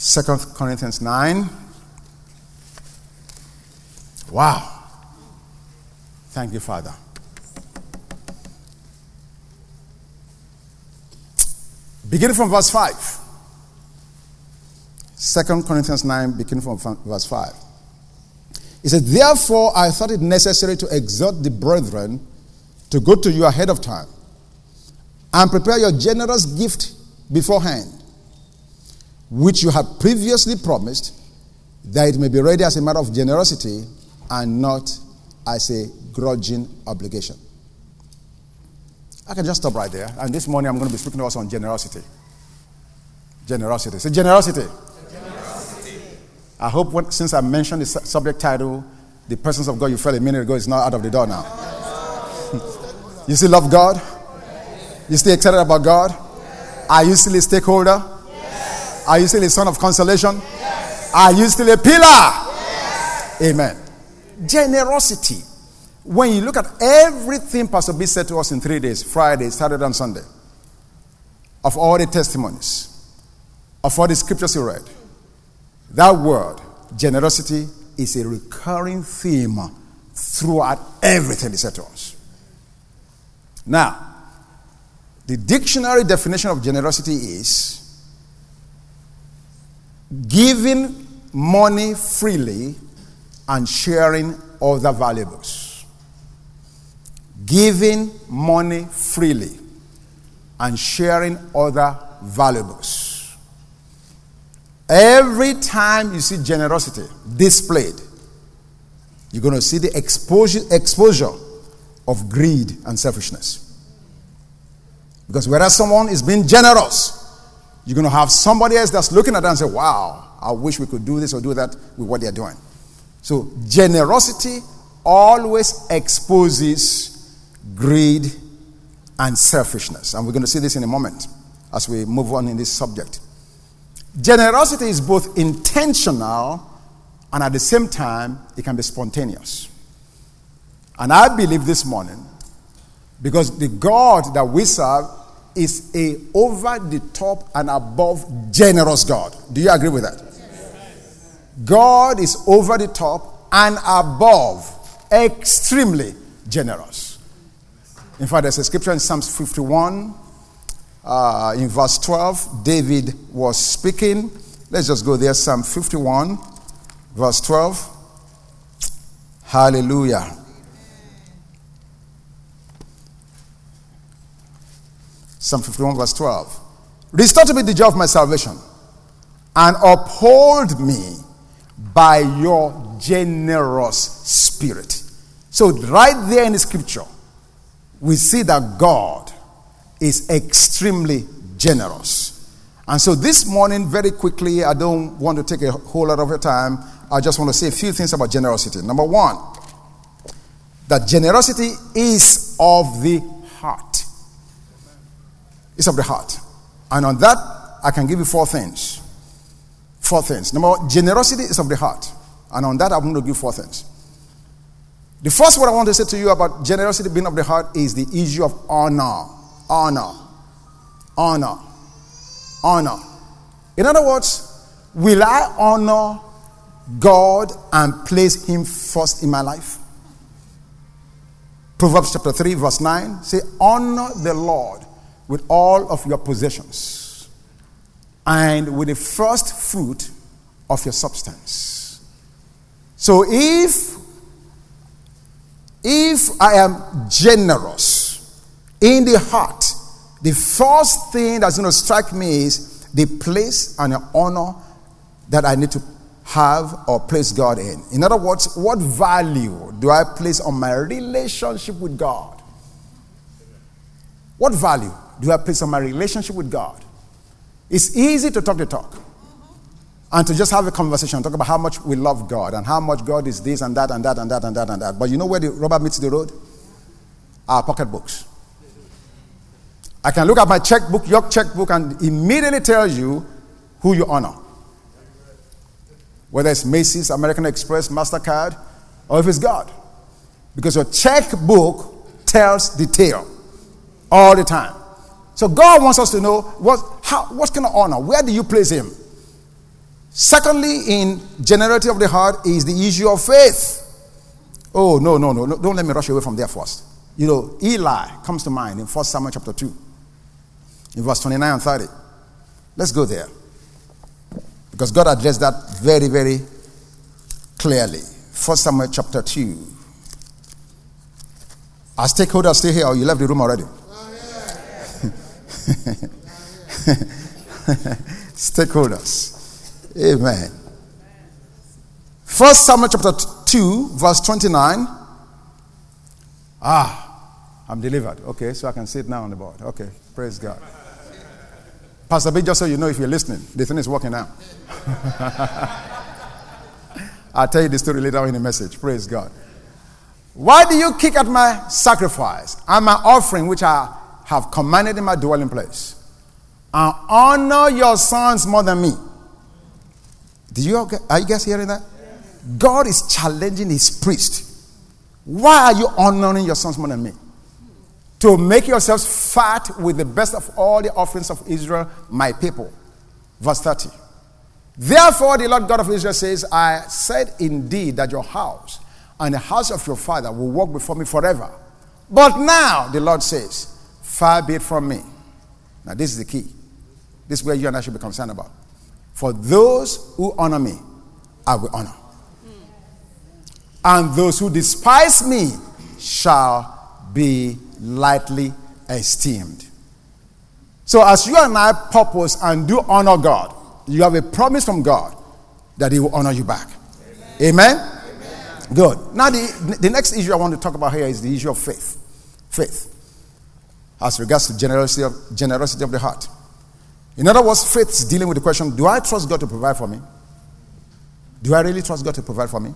Second Corinthians 9. Wow. Thank you, Father. Beginning from verse 5. Second Corinthians 9, beginning from verse 5. He said, Therefore, I thought it necessary to exhort the brethren to go to you ahead of time and prepare your generous gift beforehand, which you have previously promised, that it may be ready as a matter of generosity and not as a grudging obligation. I can just stop right there. And this morning I'm going to be speaking to us on generosity. Generosity. Say generosity. generosity. I hope when, since I mentioned the subject title, the presence of God you felt a minute ago is not out of the door now. you still love God? You still excited about God? Are you still a stakeholder? Are you still a son of consolation? Are you still a pillar? Amen. Generosity. When you look at everything Pastor B said to us in three days Friday, Saturday, and Sunday of all the testimonies, of all the scriptures he read, that word, generosity, is a recurring theme throughout everything he said to us. Now, the dictionary definition of generosity is giving money freely and sharing other valuables. Giving money freely and sharing other valuables. Every time you see generosity displayed, you're going to see the exposure, exposure of greed and selfishness. Because whereas someone is being generous, you're going to have somebody else that's looking at that and say, wow, I wish we could do this or do that with what they're doing. So, generosity always exposes greed and selfishness. And we're going to see this in a moment as we move on in this subject. Generosity is both intentional and at the same time, it can be spontaneous. And I believe this morning, because the God that we serve is a over the top and above generous God. Do you agree with that? God is over the top and above extremely generous. In fact, there's a scripture in Psalms 51, uh, in verse 12. David was speaking. Let's just go there. Psalm 51, verse 12. Hallelujah. Psalm 51, verse 12. Restore to me the joy of my salvation and uphold me by your generous spirit. So, right there in the scripture, we see that God is extremely generous. And so, this morning, very quickly, I don't want to take a whole lot of your time. I just want to say a few things about generosity. Number one, that generosity is of the heart. It's of the heart. And on that, I can give you four things. Four things. Number one, generosity is of the heart. And on that, I'm going to give four things. The first one I want to say to you about generosity being of the heart is the issue of honor. Honor. Honor. Honor. In other words, will I honor God and place Him first in my life? Proverbs chapter 3, verse 9 say, Honor the Lord with all of your possessions and with the first fruit of your substance. So if if I am generous in the heart, the first thing that's going to strike me is the place and the honor that I need to have or place God in. In other words, what value do I place on my relationship with God? What value do I place on my relationship with God? It's easy to talk the talk and to just have a conversation, talk about how much we love God and how much God is this and that and that and that and that and that. But you know where the rubber meets the road? Our pocketbooks. I can look at my checkbook, your checkbook, and immediately tell you who you honor. Whether it's Macy's, American Express, MasterCard, or if it's God. Because your checkbook tells detail all the time. So God wants us to know what, how, what kind of honor, where do you place Him? Secondly, in generosity of the heart is the issue of faith. Oh, no, no, no, no. Don't let me rush away from there first. You know, Eli comes to mind in 1 Samuel chapter 2, in verse 29 and 30. Let's go there. Because God addressed that very, very clearly. 1 Samuel chapter 2. Our stakeholders stay here or you left the room already? stakeholders. Amen. First Samuel chapter 2, verse 29. Ah, I'm delivered. Okay, so I can sit now on the board. Okay, praise God. Pastor B, just so you know if you're listening, the thing is working out. I'll tell you the story later in the message. Praise God. Why do you kick at my sacrifice and my offering, which I have commanded in my dwelling place? And honor your sons more than me. Did you are you guys hearing that? God is challenging his priest. Why are you honoring your sons more than me? To make yourselves fat with the best of all the offerings of Israel, my people. Verse 30. Therefore, the Lord God of Israel says, I said indeed that your house and the house of your father will walk before me forever. But now, the Lord says, far be it from me. Now, this is the key. This is where you and I should be concerned about. For those who honor me, I will honor. And those who despise me shall be lightly esteemed. So, as you and I purpose and do honor God, you have a promise from God that He will honor you back. Amen? Amen? Amen. Good. Now, the, the next issue I want to talk about here is the issue of faith. Faith. As regards to generosity of, generosity of the heart. In other words, faith is dealing with the question do I trust God to provide for me? Do I really trust God to provide for me?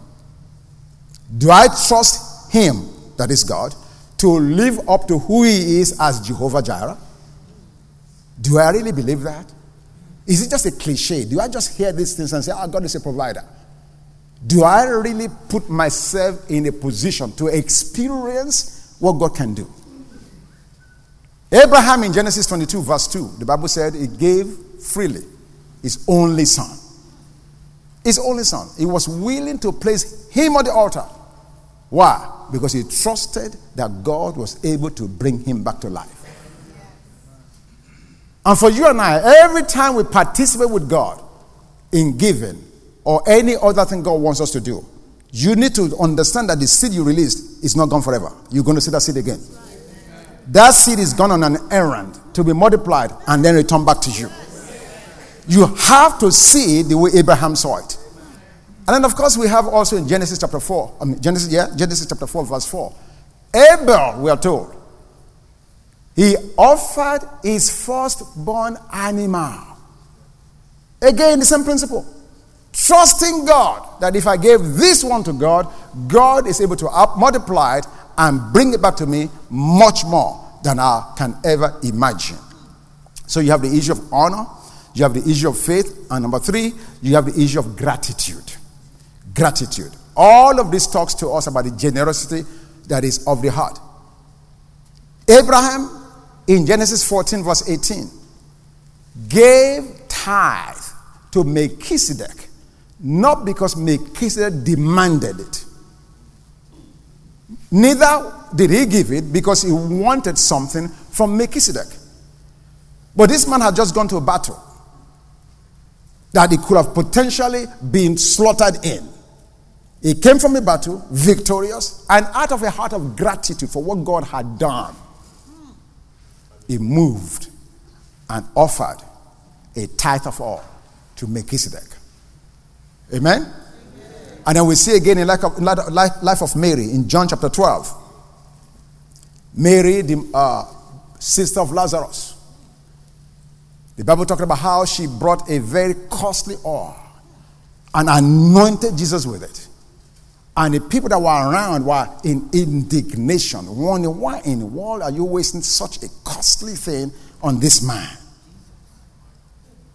Do I trust Him, that is God, to live up to who He is as Jehovah Jireh? Do I really believe that? Is it just a cliche? Do I just hear these things and say, oh, God is a provider? Do I really put myself in a position to experience what God can do? Abraham in Genesis 22, verse 2, the Bible said he gave freely his only son. His only son. He was willing to place him on the altar. Why? Because he trusted that God was able to bring him back to life. And for you and I, every time we participate with God in giving or any other thing God wants us to do, you need to understand that the seed you released is not gone forever. You're going to see that seed again. That seed is gone on an errand to be multiplied and then return back to you. You have to see the way Abraham saw it. And then, of course, we have also in Genesis chapter 4, I mean, Genesis, yeah, Genesis chapter 4, verse 4. Abel, we are told, he offered his firstborn animal. Again, the same principle. Trusting God that if I gave this one to God, God is able to multiply it and bring it back to me much more than I can ever imagine. So you have the issue of honor, you have the issue of faith, and number three, you have the issue of gratitude. Gratitude. All of this talks to us about the generosity that is of the heart. Abraham in Genesis 14, verse 18, gave tithe to Melchizedek, not because Melchizedek demanded it. Neither did he give it because he wanted something from Melchizedek. But this man had just gone to a battle that he could have potentially been slaughtered in. He came from a battle victorious and out of a heart of gratitude for what God had done he moved and offered a tithe of all to Melchizedek. Amen? And then we see again in life of, life of Mary in John chapter 12. Mary, the uh, sister of Lazarus. The Bible talking about how she brought a very costly oil and anointed Jesus with it. And the people that were around were in indignation, wondering, why in the world are you wasting such a costly thing on this man?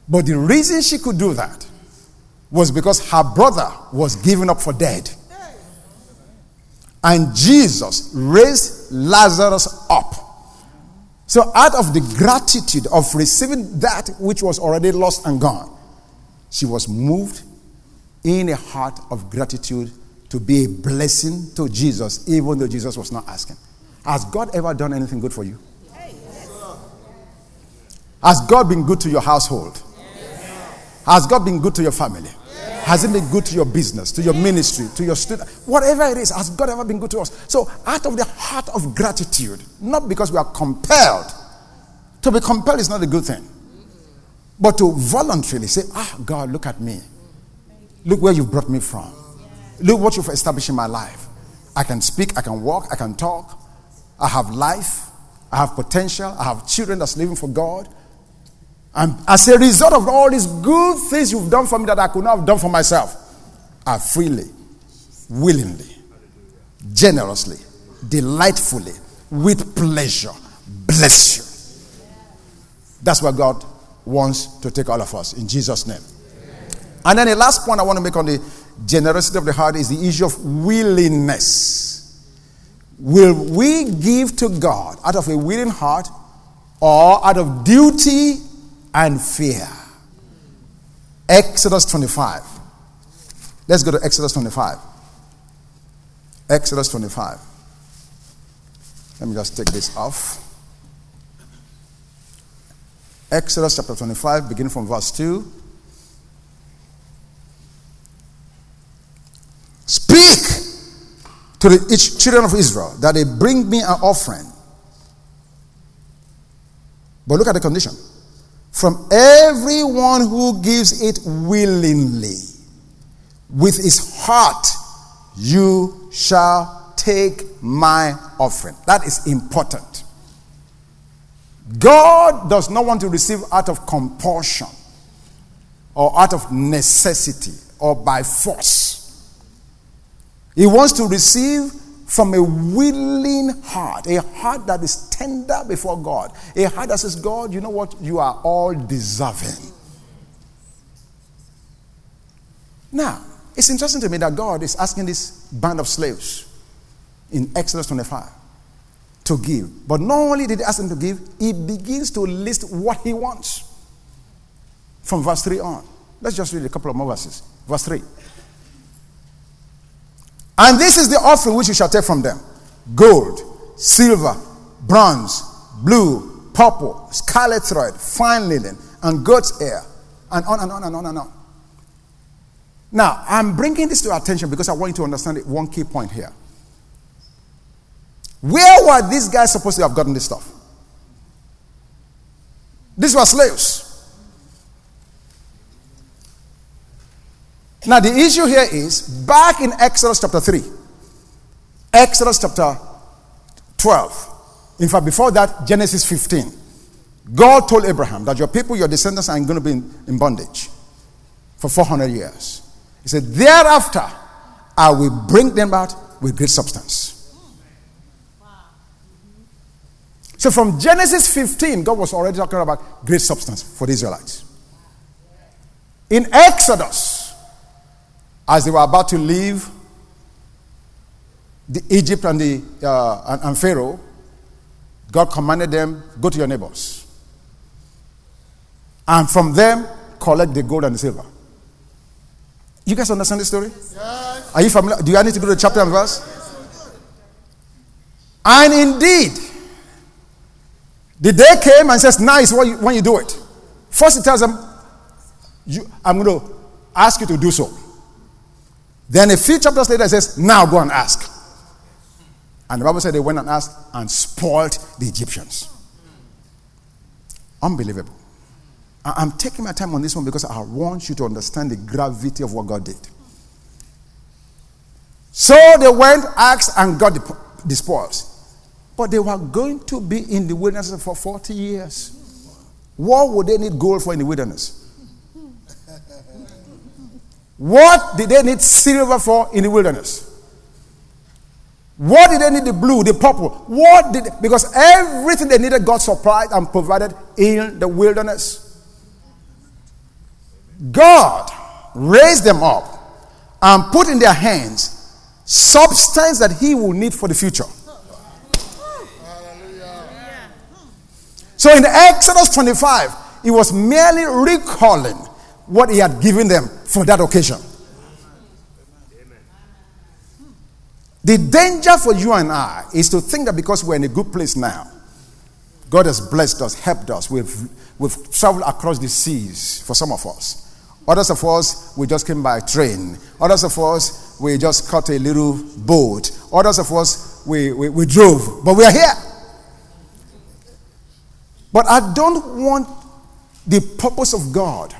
But the reason she could do that was because her brother was given up for dead. And Jesus raised Lazarus up. So, out of the gratitude of receiving that which was already lost and gone, She was moved in a heart of gratitude to be a blessing to Jesus, even though Jesus was not asking. Has God ever done anything good for you? Has God been good to your household? Has God been good to your family? Has it been good to your business, to your ministry, to your student? Whatever it is, has God ever been good to us? So, out of the heart of gratitude, not because we are compelled. To be compelled is not a good thing. But to voluntarily say, ah, God, look at me. Look where you've brought me from. Look what you've established in my life. I can speak, I can walk, I can talk. I have life, I have potential, I have children that's living for God. And as a result of all these good things you've done for me that I could not have done for myself, I freely, willingly, generously, delightfully, with pleasure, bless you. That's what God wants to take all of us in Jesus' name. And then the last point I want to make on the generosity of the heart is the issue of willingness. Will we give to God out of a willing heart or out of duty and fear? Exodus 25. Let's go to Exodus 25. Exodus 25. Let me just take this off. Exodus chapter 25, beginning from verse 2. Speak to the children of Israel that they bring me an offering. But look at the condition. From everyone who gives it willingly, with his heart, you shall take my offering. That is important. God does not want to receive out of compulsion or out of necessity or by force. He wants to receive from a willing heart, a heart that is tender before God, a heart that says, God, you know what? You are all deserving. Now, it's interesting to me that God is asking this band of slaves in Exodus 25 to give. But not only did he ask them to give, he begins to list what he wants from verse 3 on. Let's just read a couple of more verses. Verse 3. And this is the offering which you shall take from them gold, silver, bronze, blue, purple, scarlet thread, fine linen, and goat's hair, and on and on and on and on. Now, I'm bringing this to attention because I want you to understand one key point here. Where were these guys supposed to have gotten this stuff? These were slaves. Now, the issue here is back in Exodus chapter 3, Exodus chapter 12. In fact, before that, Genesis 15. God told Abraham that your people, your descendants, are going to be in, in bondage for 400 years. He said, Thereafter, I will bring them out with great substance. So, from Genesis 15, God was already talking about great substance for the Israelites. In Exodus, as they were about to leave the Egypt and, the, uh, and, and Pharaoh, God commanded them, go to your neighbors. And from them, collect the gold and the silver. You guys understand this story? Yes. Are you familiar? Do I need to go to the chapter and verse? And indeed, the day came and says, Now is when you, when you do it. First, he tells them, you, I'm going to ask you to do so. Then a few chapters later, it says, Now go and ask. And the Bible said they went and asked and spoiled the Egyptians. Unbelievable. I'm taking my time on this one because I want you to understand the gravity of what God did. So they went, asked, and got the, the spoils. But they were going to be in the wilderness for 40 years. What would they need gold for in the wilderness? What did they need silver for in the wilderness? What did they need the blue, the purple? What did because everything they needed God supplied and provided in the wilderness. God raised them up and put in their hands substance that he will need for the future. So in Exodus 25, he was merely recalling what He had given them for that occasion. The danger for you and I is to think that because we're in a good place now, God has blessed us, helped us. We've, we've traveled across the seas for some of us. Others of us, we just came by train. Others of us, we just caught a little boat. Others of us, we, we, we drove. But we are here. But I don't want the purpose of God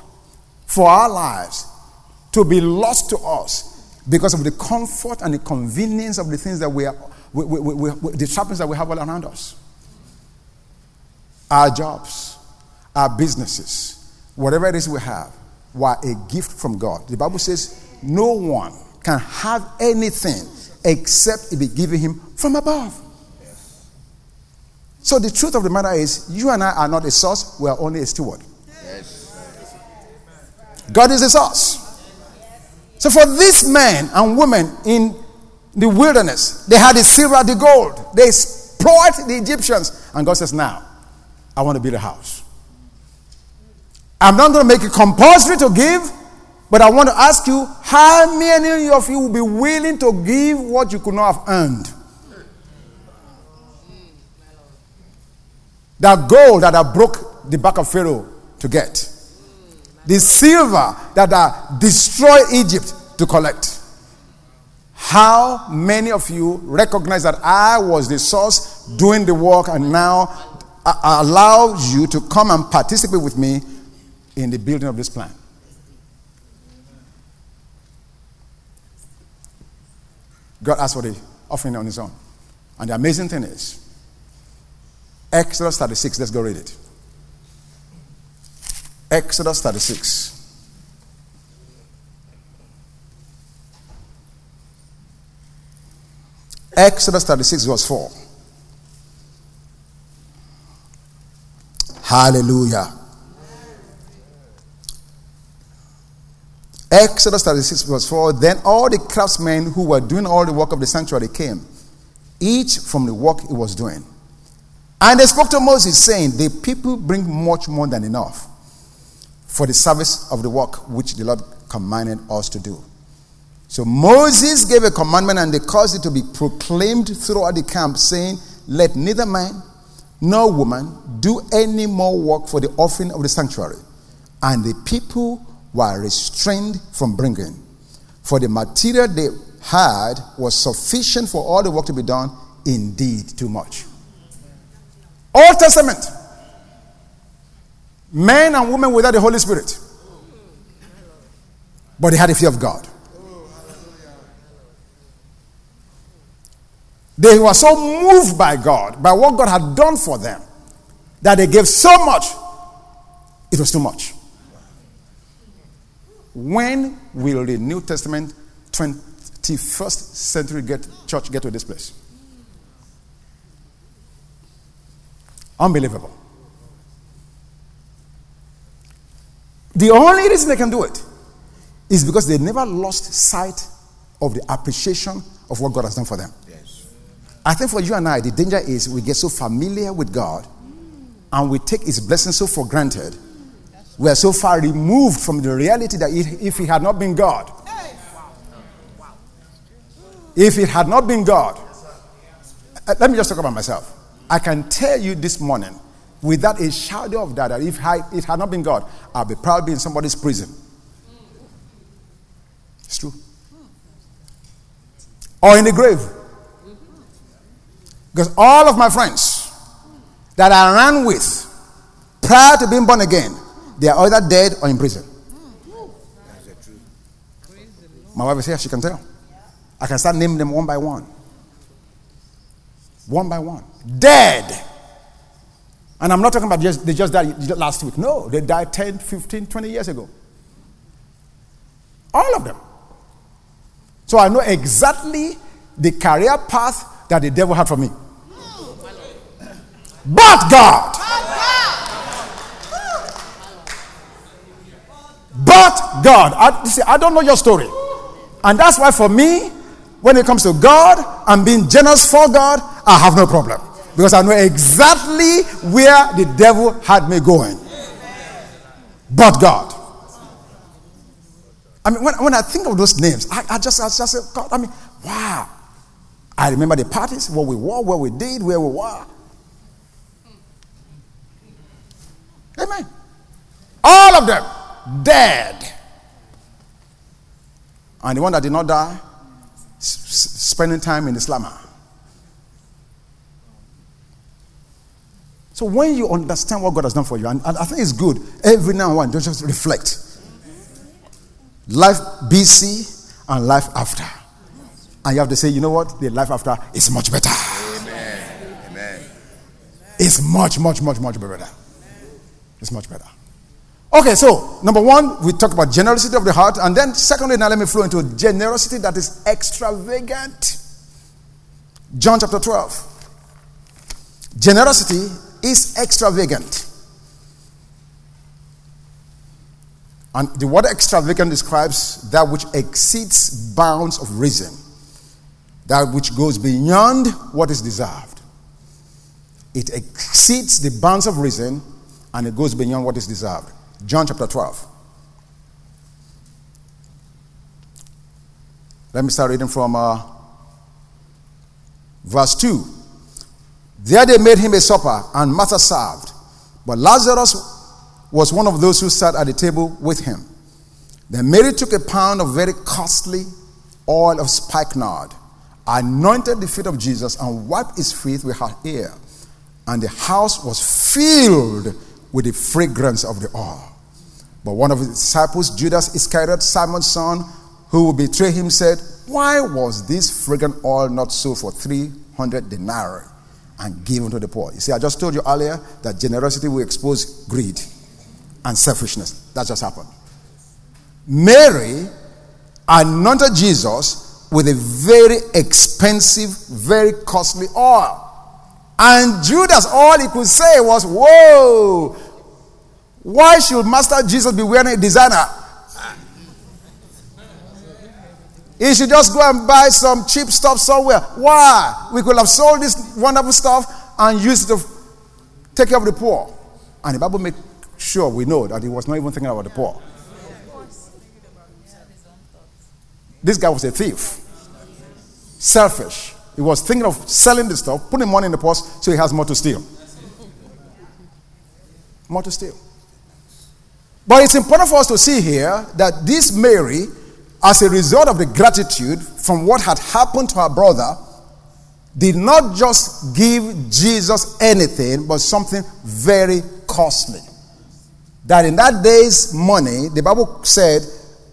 for our lives to be lost to us because of the comfort and the convenience of the things that we are, we, we, we, the trappings that we have all around us. Our jobs, our businesses, whatever it is we have, were a gift from God. The Bible says no one can have anything except it be given him from above. So the truth of the matter is, you and I are not a source, we are only a steward. God is a source. So for these men and women in the wilderness, they had the silver, the gold. They exploit the Egyptians. And God says, Now, I want to build a house. I'm not going to make it compulsory to give, but I want to ask you how many of you will be willing to give what you could not have earned? That gold that I broke the back of Pharaoh to get. The silver that I destroyed Egypt to collect. How many of you recognize that I was the source doing the work and now uh, uh, I allow you to come and participate with me in the building of this plan? God asked for the offering on his own. And the amazing thing is, Exodus 36, let's go read it. Exodus 36. Exodus 36, verse 4. Hallelujah. Exodus 36, verse 4. Then all the craftsmen who were doing all the work of the sanctuary came, each from the work he was doing. And they spoke to Moses, saying, The people bring much more than enough for the service of the work which the Lord commanded us to do. So Moses gave a commandment and they caused it to be proclaimed throughout the camp, saying, Let neither man nor woman do any more work for the offering of the sanctuary. And the people were restrained from bringing. For the material they had was sufficient for all the work to be done, indeed, too much. Old Testament. Men and women without the Holy Spirit. But they had a fear of God. They were so moved by God, by what God had done for them, that they gave so much, it was too much. When will the New Testament 21st century get, church get to this place? Unbelievable. The only reason they can do it is because they never lost sight of the appreciation of what God has done for them. Yes. I think for you and I, the danger is we get so familiar with God and we take His blessings so for granted. We are so far removed from the reality that if He had not been God, if it had not been God, uh, let me just talk about myself. I can tell you this morning, without a shadow of doubt, that if I, it had not been God, I'd be probably in somebody's prison. It's true. Or in the grave. Because all of my friends that I ran with prior to being born again, they are either dead or in prison. My wife is here, she can tell. I can start naming them one by one. One by one. Dead. And I'm not talking about just they just died last week. No, they died 10, 15, 20 years ago. All of them. So I know exactly the career path that the devil had for me. But God. But God. I, see, I don't know your story. And that's why for me, when it comes to God and being generous for God, I have no problem. Because I know exactly where the devil had me going. But God. I mean, when, when I think of those names, I, I just, I just, God, I mean, wow. I remember the parties, what we wore, where we did, where we were. Amen. All of them dead. And the one that did not die, spending time in the slammer. So when you understand what God has done for you, and, and I think it's good every now and then, don't just reflect. Life BC and life after. And you have to say, you know what? The life after is much better. Amen. Amen. It's much, much, much, much better. It's much better. Okay, so number one, we talk about generosity of the heart, and then secondly, now let me flow into generosity that is extravagant. John chapter 12. Generosity is extravagant. And the word extravagant describes that which exceeds bounds of reason, that which goes beyond what is deserved. It exceeds the bounds of reason and it goes beyond what is deserved. John chapter 12. Let me start reading from uh, verse 2. There they made him a supper, and Martha served. But Lazarus was one of those who sat at the table with him. Then Mary took a pound of very costly oil of spikenard, anointed the feet of Jesus, and wiped his feet with her hair. And the house was filled with the fragrance of the oil. But one of his disciples, Judas Iscariot, Simon's son, who would betray him, said, Why was this fragrant oil not sold for 300 denarii? And give unto the poor. You see, I just told you earlier that generosity will expose greed and selfishness. That just happened. Mary anointed Jesus with a very expensive, very costly oil. And Judas, all he could say was, Whoa, why should Master Jesus be wearing a designer? He should just go and buy some cheap stuff somewhere. Why? We could have sold this wonderful stuff and used it to take care of the poor. And the Bible made sure we know that he was not even thinking about the poor. This guy was a thief, selfish. He was thinking of selling the stuff, putting money in the purse so he has more to steal. More to steal. But it's important for us to see here that this Mary as a result of the gratitude from what had happened to her brother, did not just give Jesus anything, but something very costly. That in that day's money, the Bible said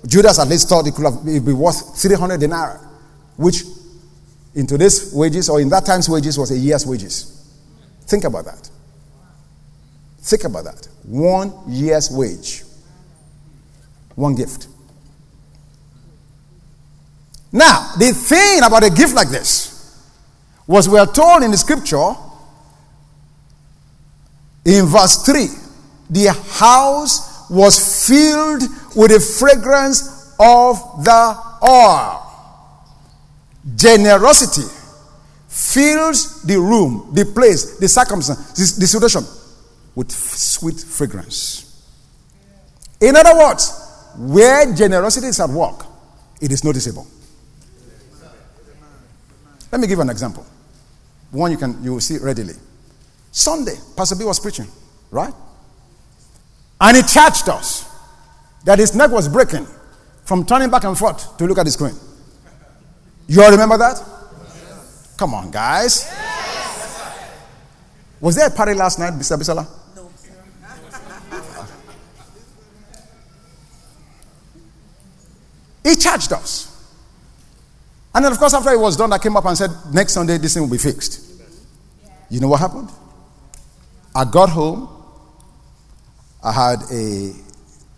Judas at least thought it could have be worth 300 denarii, which in today's wages or in that time's wages was a year's wages. Think about that. Think about that. One year's wage, one gift. Now, the thing about a gift like this was we are told in the scripture in verse 3 the house was filled with the fragrance of the oil. Generosity fills the room, the place, the circumstance, the situation with sweet fragrance. In other words, where generosity is at work, it is noticeable. Let me give an example. One you can you will see readily. Sunday, Pastor B was preaching, right? And he charged us that his neck was breaking from turning back and forth to look at the screen. You all remember that? Yes. Come on, guys. Yes. Was there a party last night, Mr. Bisola? No. he charged us. And then, of course, after it was done, I came up and said, Next Sunday, this thing will be fixed. You know what happened? I got home. I had a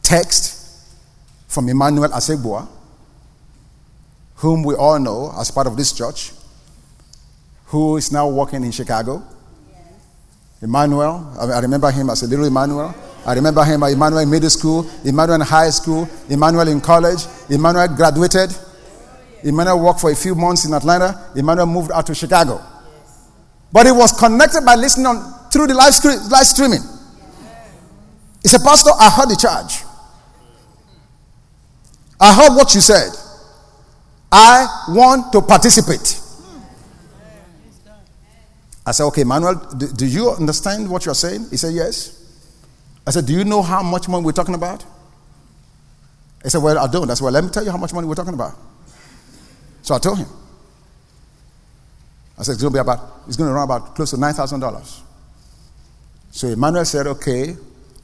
text from Emmanuel Asegboa, whom we all know as part of this church, who is now working in Chicago. Emmanuel, I remember him as a little Emmanuel. I remember him at Emmanuel in middle school, Emmanuel in high school, Emmanuel in college. Emmanuel graduated. Emmanuel worked for a few months in Atlanta. Emmanuel moved out to Chicago. But he was connected by listening on, through the live, live streaming. He said, Pastor, I heard the charge. I heard what you said. I want to participate. I said, Okay, Manuel, do, do, you understand what you're saying? He said, Yes. I said, Do you know how much money we're talking about? He said, Well, I don't. I said, Well, let me tell you how much money we're talking about. So I told him. I said, It's going to be about, it's going to run about close to $9,000. So Emmanuel said, Okay,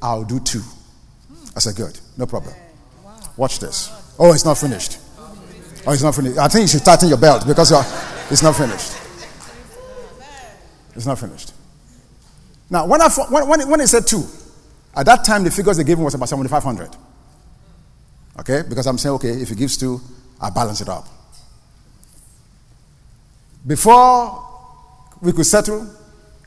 I'll do two. I said, Good, no problem. Watch this. Oh, it's not finished. Oh, it's not finished. I think you should tighten your belt because it's not finished. It's not finished. Now, when, I, when, when, he said two, at that time the figures they gave him was about 7,500. Okay? Because I'm saying, okay, if he gives two, I balance it up. Before we could settle,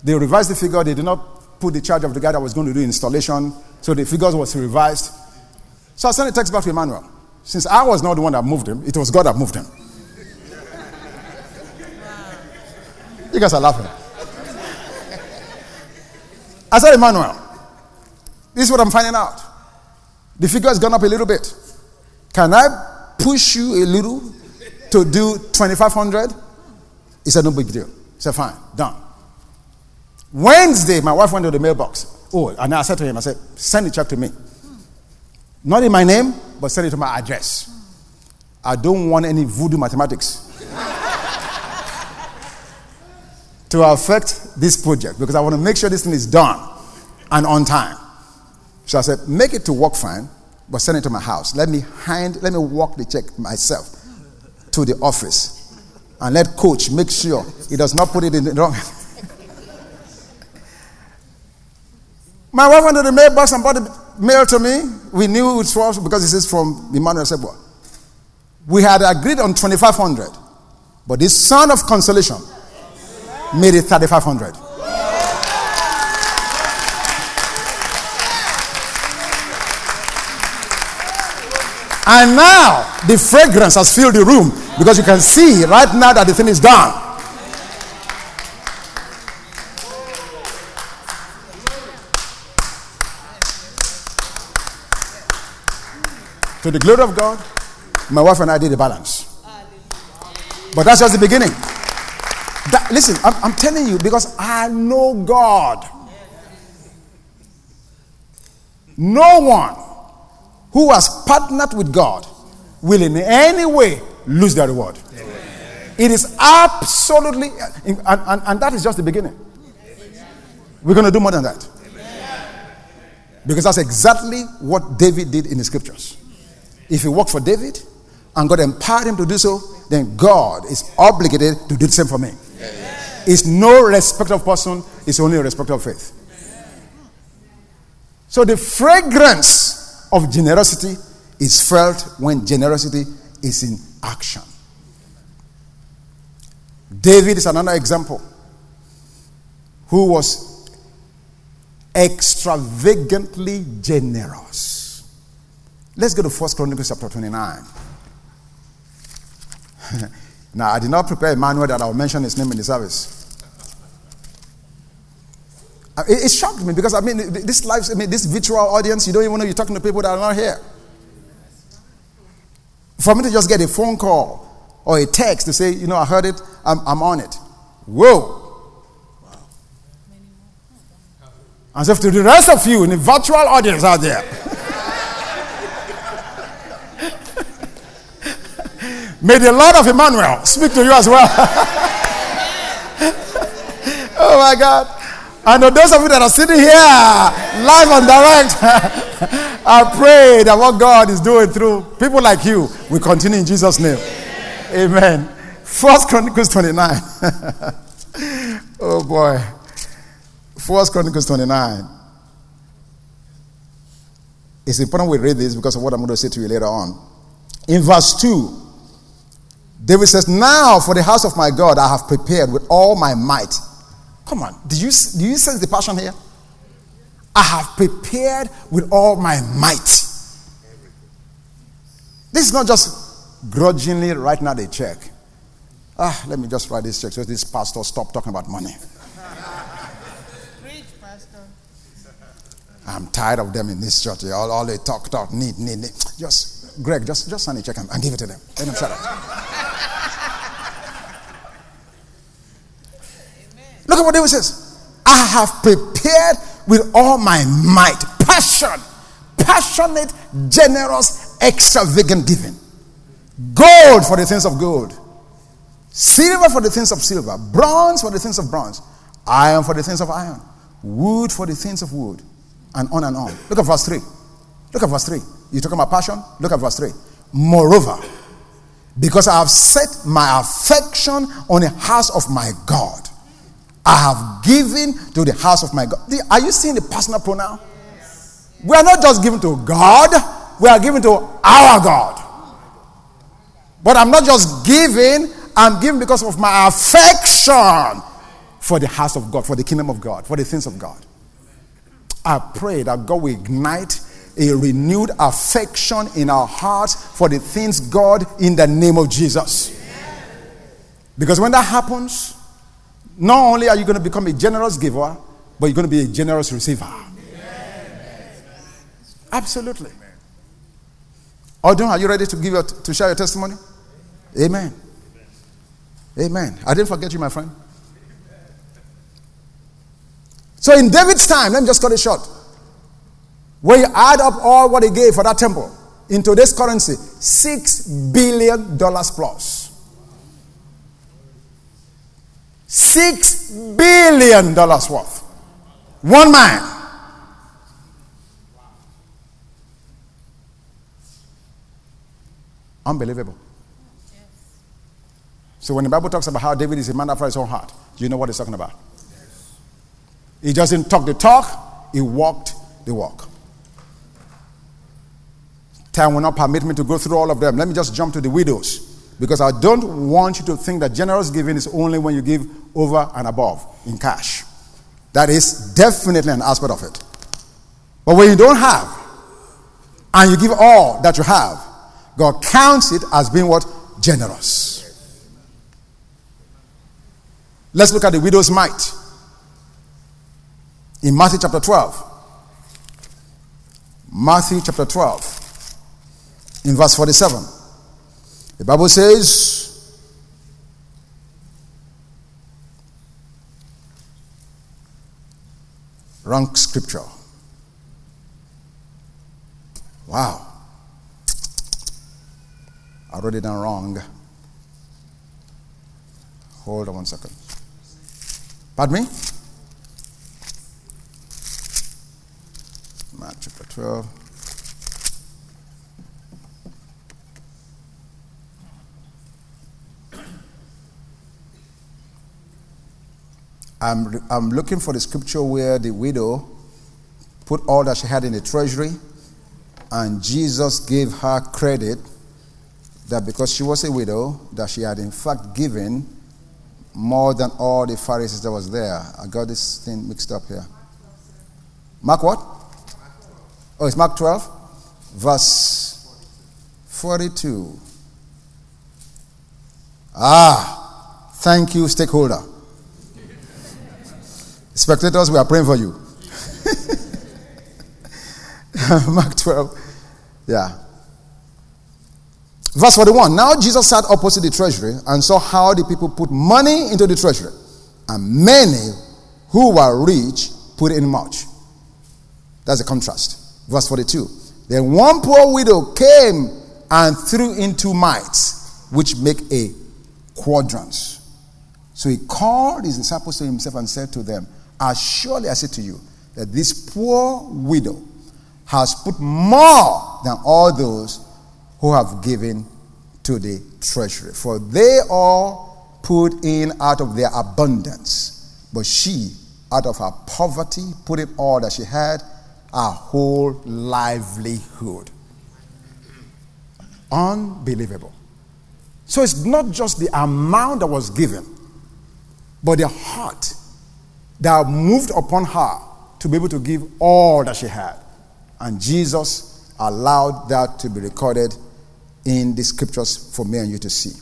they revised the figure. They did not put the charge of the guy that was going to do installation. So the figures was revised. So I sent a text back to Emmanuel. Since I was not the one that moved him, it was God that moved him. You guys are laughing. I said, Emmanuel, this is what I'm finding out. The figure has gone up a little bit. Can I push you a little to do 2,500? He said, No big deal. He said, Fine, done. Wednesday, my wife went to the mailbox. Oh, and I said to him, I said, Send the check to me. Not in my name, but send it to my address. I don't want any voodoo mathematics to affect this project because I want to make sure this thing is done and on time. So I said, make it to work fine, but send it to my house. Let me hand, let me walk the check myself to the office. And let coach make sure he does not put it in the wrong. my wife went to the mailbox and bought the mail to me. We knew it was because this is from Emmanuel Sebo. We had agreed on 2,500, but this son of consolation made it 3,500. And now the fragrance has filled the room because you can see right now that the thing is done. To the glory of God, my wife and I did the balance. But that's just the beginning. That, listen, I'm, I'm telling you because I know God. No one who has partnered with God will in any way lose their reward. It is absolutely, and, and, and, that is just the beginning. We're going to do more than that. Because that's exactly what David did in the scriptures. If he worked for David and God empowered him to do so, then God is obligated to do the same for me. It's no respect of person, it's only a respect of faith. So the fragrance of generosity is felt when generosity is in action. David is another example who was extravagantly generous. Let's go to First Chronicles chapter 29. now, I did not prepare Emmanuel that I'll mention his name in the service. It, it, shocked me because I mean, this live, I mean, this virtual audience, you don't even know you're talking to people that are not here. For me to just get a phone call or a text to say, you know, I heard it, I'm, I'm on it. Whoa. As if to the rest of you in the virtual audience out there. May the Lord of Emmanuel speak to you as well. oh my God. And those of you that are sitting here live and direct, I pray that what God is doing through people like you will continue in Jesus' name. Amen. First Chronicles 29. oh boy. First Chronicles 29. It's important we read this because of what I'm going to say to you later on. In verse 2, David says, Now for the house of my God I have prepared with all my might. Come on, do you, do you sense the passion here? I have prepared with all my might. This is not just grudgingly writing out a check. Ah, let me just write this check so this pastor stop talking about money. Preach, pastor. I'm tired of them in this church. All, all they talk, talk, need, need, need. Just Greg, just, just sign a check and, and give it to them. Let them shut up. Look at what David says. I have prepared with all my might, passion, passionate, generous, extravagant giving. Gold for the things of gold, silver for the things of silver, bronze for the things of bronze, iron for the things of iron, wood for the things of wood, and on and on. Look at verse 3. Look at verse 3. You talking about passion? Look at verse 3. Moreover, because I have set my affection on the house of my God, I have given to the house of my God. Are you seeing the personal pronoun? We are not just giving to God, we are giving to our God. But I'm not just giving, I'm giving because of my affection for the house of God, for the kingdom of God, for the things of God. I pray that God will ignite a renewed affection in our hearts for the things God in the name of Jesus. Because when that happens, not only are you going to become a generous giver, but you're going to be a generous receiver. Absolutely. Odun, are you ready to give your, to share your testimony? Amen. Amen. I didn't forget you, my friend. So in David's time, let me just cut it short. When you add up all what he gave for that temple in today's currency, six billion dollars plus. Six billion dollars worth. One man. Unbelievable. So when the Bible talks about how David is a man after his own heart, do you know what he's talking about. He doesn't talk the talk, he walked the walk. Time will not permit me to go through all of them. Let me just jump to the widows. Because I don't want you to think that generous giving is only when you give over and above in cash. That is definitely an aspect of it. But when you don't have, and you give all that you have, God counts it as being what? Generous. Let's look at the widow's mite in Matthew chapter 12. Matthew chapter 12, in verse 47. The Bible says, wrong scripture. Wow. I wrote it down wrong. Hold on one second. Pardon me? Mark chapter 12. I'm, I'm looking for the scripture where the widow put all that she had in the treasury, and Jesus gave her credit that because she was a widow, that she had in fact given more than all the Pharisees that was there. I got this thing mixed up here. Mark what? Oh, it's Mark 12, verse 42. Ah, thank you, stakeholder. Spectators, we are praying for you. Mark 12, yeah. Verse 41 Now Jesus sat opposite the treasury and saw how the people put money into the treasury, and many who were rich put in much. That's a contrast. Verse 42. Then one poor widow came and threw in two mites, which make a quadrans. So he called his disciples to himself and said to them, As surely I say to you, that this poor widow has put more than all those who have given to the treasury. For they all put in out of their abundance, but she, out of her poverty, put in all that she had our whole livelihood. Unbelievable. So it's not just the amount that was given, but the heart that moved upon her to be able to give all that she had. And Jesus allowed that to be recorded in the scriptures for me and you to see.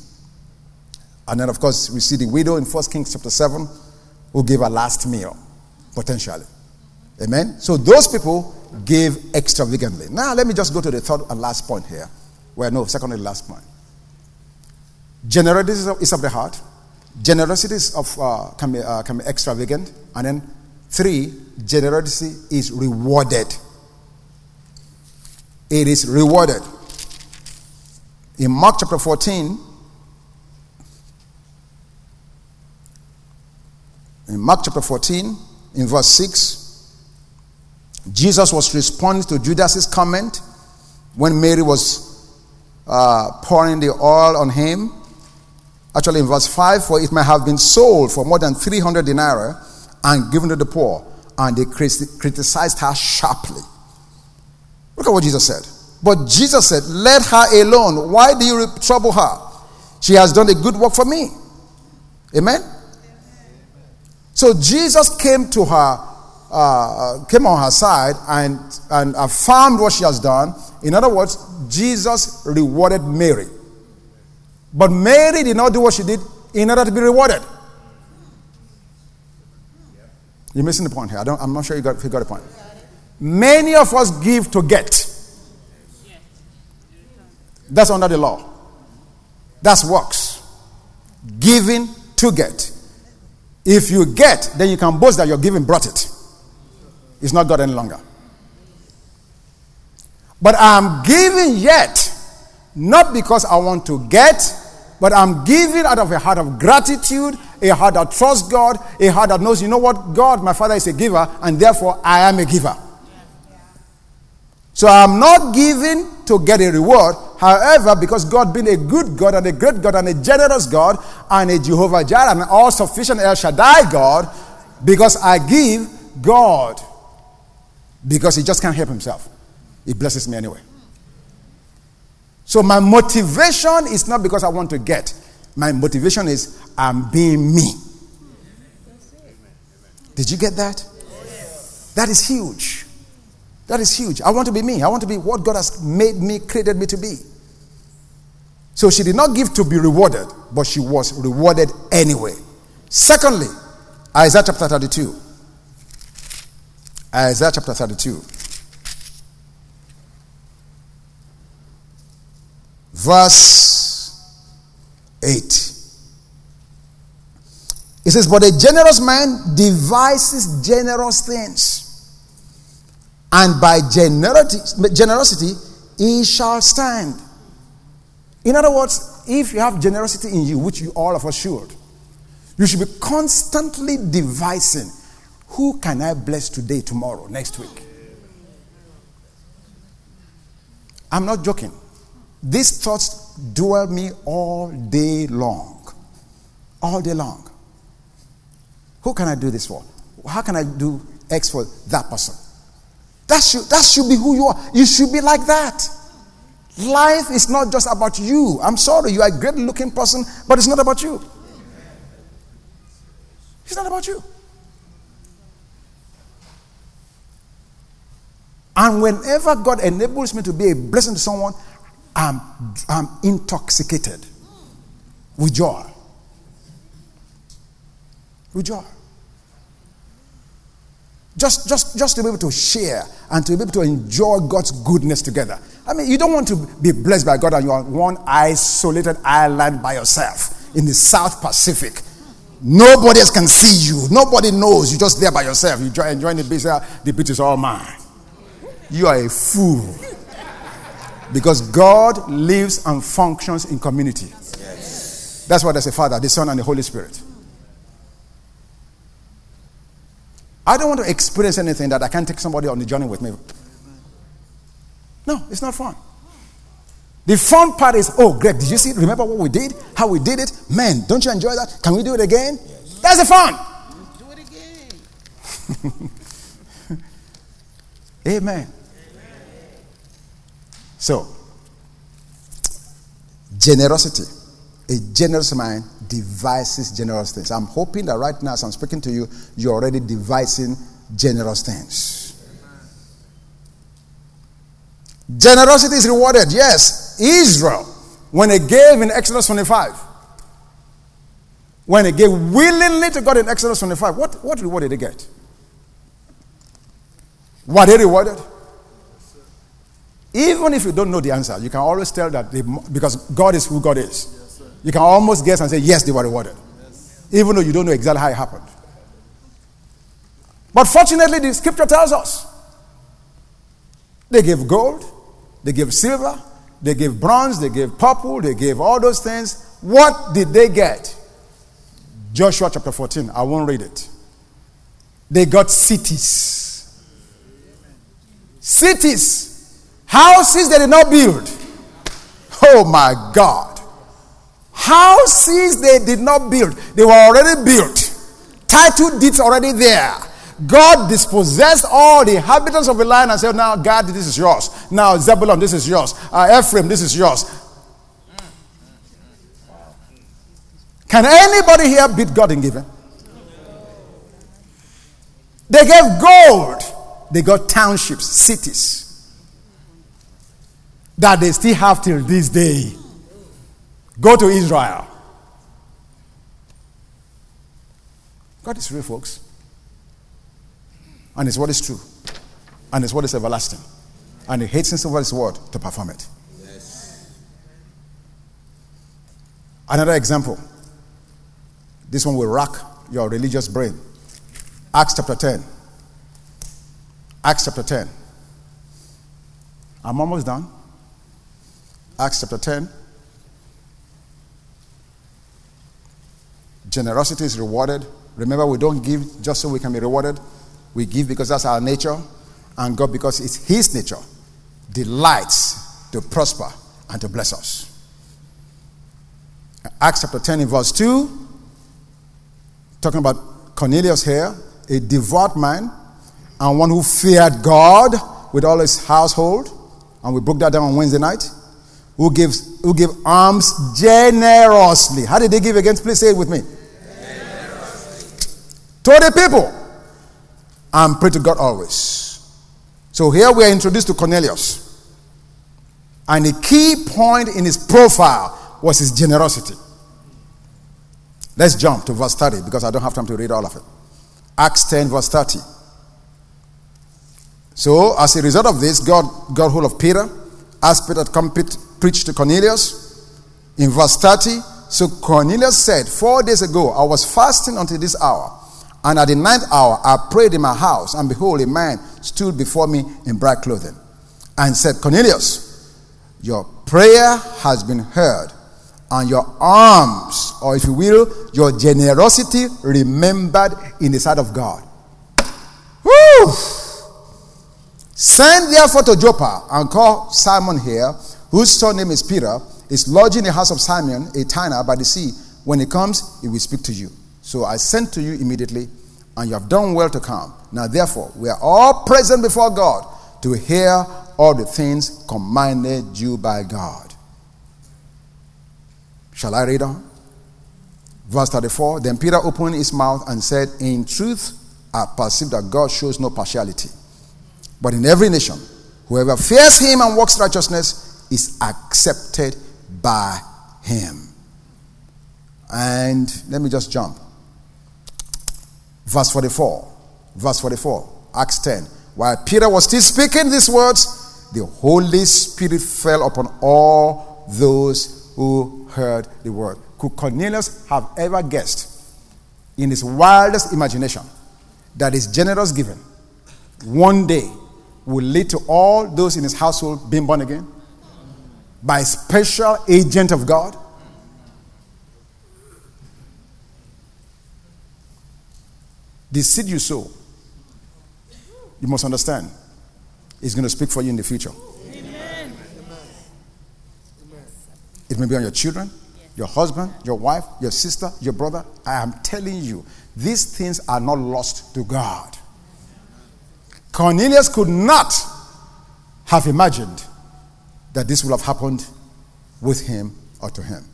And then, of course, we see the widow in 1 Kings chapter 7 who gave a last meal, potentially. Amen. So those people gave extravagantly. Now let me just go to the third and last point here. Well, no, second and last point. Generosity is of the heart. Generosity of, uh, can, be, uh, can be extravagant. And then three, generosity is rewarded. It is rewarded. In Mark chapter 14, in Mark chapter 14, in verse 6, Jesus was responding to Judas's comment when Mary was uh, pouring the oil on him. Actually, in verse 5, for it might have been sold for more than 300 denarii and given to the poor. And they criticized her sharply. Look at what Jesus said. But Jesus said, Let her alone. Why do you trouble her? She has done a good work for me. Amen? So Jesus came to her uh, came on her side and, and affirmed what she has done. In other words, Jesus rewarded Mary. But Mary did not do what she did in order to be rewarded. You're missing the point here. I am not sure you got, you got the point. Many of us give to get. That's under the law. That's works. Giving to get. If you get, then you can boast that your giving brought it. It's not God any longer. But I'm giving yet, not because I want to get, but I'm giving out of a heart of gratitude, a heart that trusts God, a heart that knows, you know what, God, my Father, is a giver, and therefore I am a giver. So I'm not giving to get a reward. However, because God being a good God and a great God and a generous God and a Jehovah Jireh and all sufficient El Shaddai God, because I give God because he just can't help himself. He blesses me anyway. So my motivation is not because I want to get. My motivation is I'm being me. Did you get that? That is huge. That is huge. I want to be me. I want to be what God has made me, created me to be. So she did not give to be rewarded, but she was rewarded anyway. Secondly, Isaiah chapter 32. Isaiah chapter 32. Verse 8. It says, But a generous man devises generous things, and by generosity, he shall stand. In other words, if you have generosity in you, which you all of us should, you should be constantly devising who can I bless today, tomorrow, next week? I'm not joking. These thoughts dwell me all day long. All day long. Who can I do this for? How can I do X for that person? That should, that should be who you are. You should be like that. Life is not just about you. I'm sorry, you are a great looking person, but it's not about you. It's not about you. And whenever God enables me to be a blessing to someone, I'm, I'm intoxicated with joy. With joy. Just, just, just to be able to share and to be able to enjoy God's goodness together. I mean, you don't want to be blessed by God and you're on one isolated island by yourself in the South Pacific. Nobody else can see you. Nobody knows. You're just there by yourself. You're enjoying the beach. The beach is all mine you are a fool. Because God lives and functions in community. Yes. That's why there's a Father, the Son, and the Holy Spirit. I don't want to experience anything that I can't take somebody on the journey with me. No, it's not fun. The fun part is, oh, Greg, did you see? Remember what we did? How we did it? Man, don't you enjoy that? Can we do it again? Yes. That's the fun. Do it again. Amen. So, generosity. A generous mind devises generous things. I'm hoping that right now, as I'm speaking to you, you're already devising generous things. Generosity is rewarded. Yes, Israel, when they gave in Exodus 25, when they gave willingly to God in Exodus 25, what, what reward did they get? What they rewarded? Even if you don't know the answer, you can always tell that they, because God is who God is. Yes, you can almost guess and say, yes, they were rewarded. Yes. Even though you don't know exactly how it happened. But fortunately, the scripture tells us they gave gold, they gave silver, they gave bronze, they gave purple, they gave all those things. What did they get? Joshua chapter 14. I won't read it. They got cities. Cities. Houses they did not build. Oh my God. Houses they did not build. They were already built. Title deeds already there. God dispossessed all the inhabitants of the land and said, Now, God, this is yours. Now, Zebulun, this is yours. Uh, Ephraim, this is yours. Can anybody here beat God in giving? They gave gold. They got townships, cities that they still have till this day. Go to Israel. God is real, folks. And it's what is true. And it's what is everlasting. And he hates over his word to perform it. Yes. Another example. This one will rock your religious brain. Acts chapter 10. Acts chapter 10. I'm almost done. Acts chapter 10. Generosity is rewarded. Remember, we don't give just so we can be rewarded. We give because that's our nature, and God, because it's His nature, delights to prosper and to bless us. Acts chapter 10, in verse 2 talking about Cornelius here, a devout man and one who feared God with all his household. And we broke that down on Wednesday night. Who gives who give alms generously. How did they give against? Please say it with me. To the people. And pray to God always. So here we are introduced to Cornelius. And the key point in his profile was his generosity. Let's jump to verse 30 because I don't have time to read all of it. Acts 10, verse 30. So, as a result of this, God got hold of Peter, asked Peter to come preach to Cornelius. In verse 30, so Cornelius said, Four days ago, I was fasting until this hour. And at the ninth hour, I prayed in my house, and behold, a man stood before me in bright clothing and said, Cornelius, your prayer has been heard and your alms, or if you will, your generosity remembered in the sight of God. Woo! Send therefore to Joppa and call Simon here, whose surname is Peter, is lodging in the house of Simon, a tanner by the sea. When he comes, he will speak to you. So I sent to you immediately, and you have done well to come. Now, therefore, we are all present before God to hear all the things commanded you by God. Shall I read on? Verse 34 Then Peter opened his mouth and said, In truth, I perceive that God shows no partiality. But in every nation, whoever fears him and works righteousness is accepted by him. And let me just jump. Verse 44. Verse 44. Acts 10. While Peter was still speaking these words, the Holy Spirit fell upon all those who heard the word. Could Cornelius have ever guessed in his wildest imagination that his generous giving one day will lead to all those in his household being born again? By special agent of God? The seed you sow, you must understand, is going to speak for you in the future. Amen. It may be on your children, your husband, your wife, your sister, your brother. I am telling you, these things are not lost to God. Cornelius could not have imagined that this would have happened with him or to him.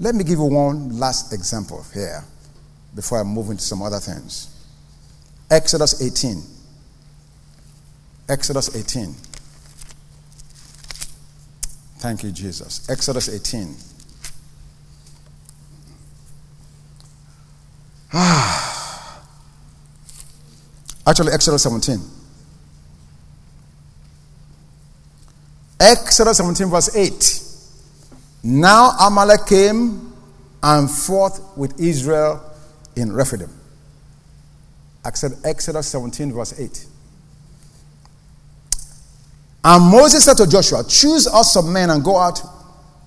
Let me give you one last example here before I move into some other things. Exodus 18. Exodus 18. Thank you, Jesus. Exodus 18. Ah. Actually, Exodus 17. Exodus 17, verse 8. Now Amalek came and fought with Israel in Rephidim. Exodus 17, verse 8. And Moses said to Joshua, Choose us some men and go out,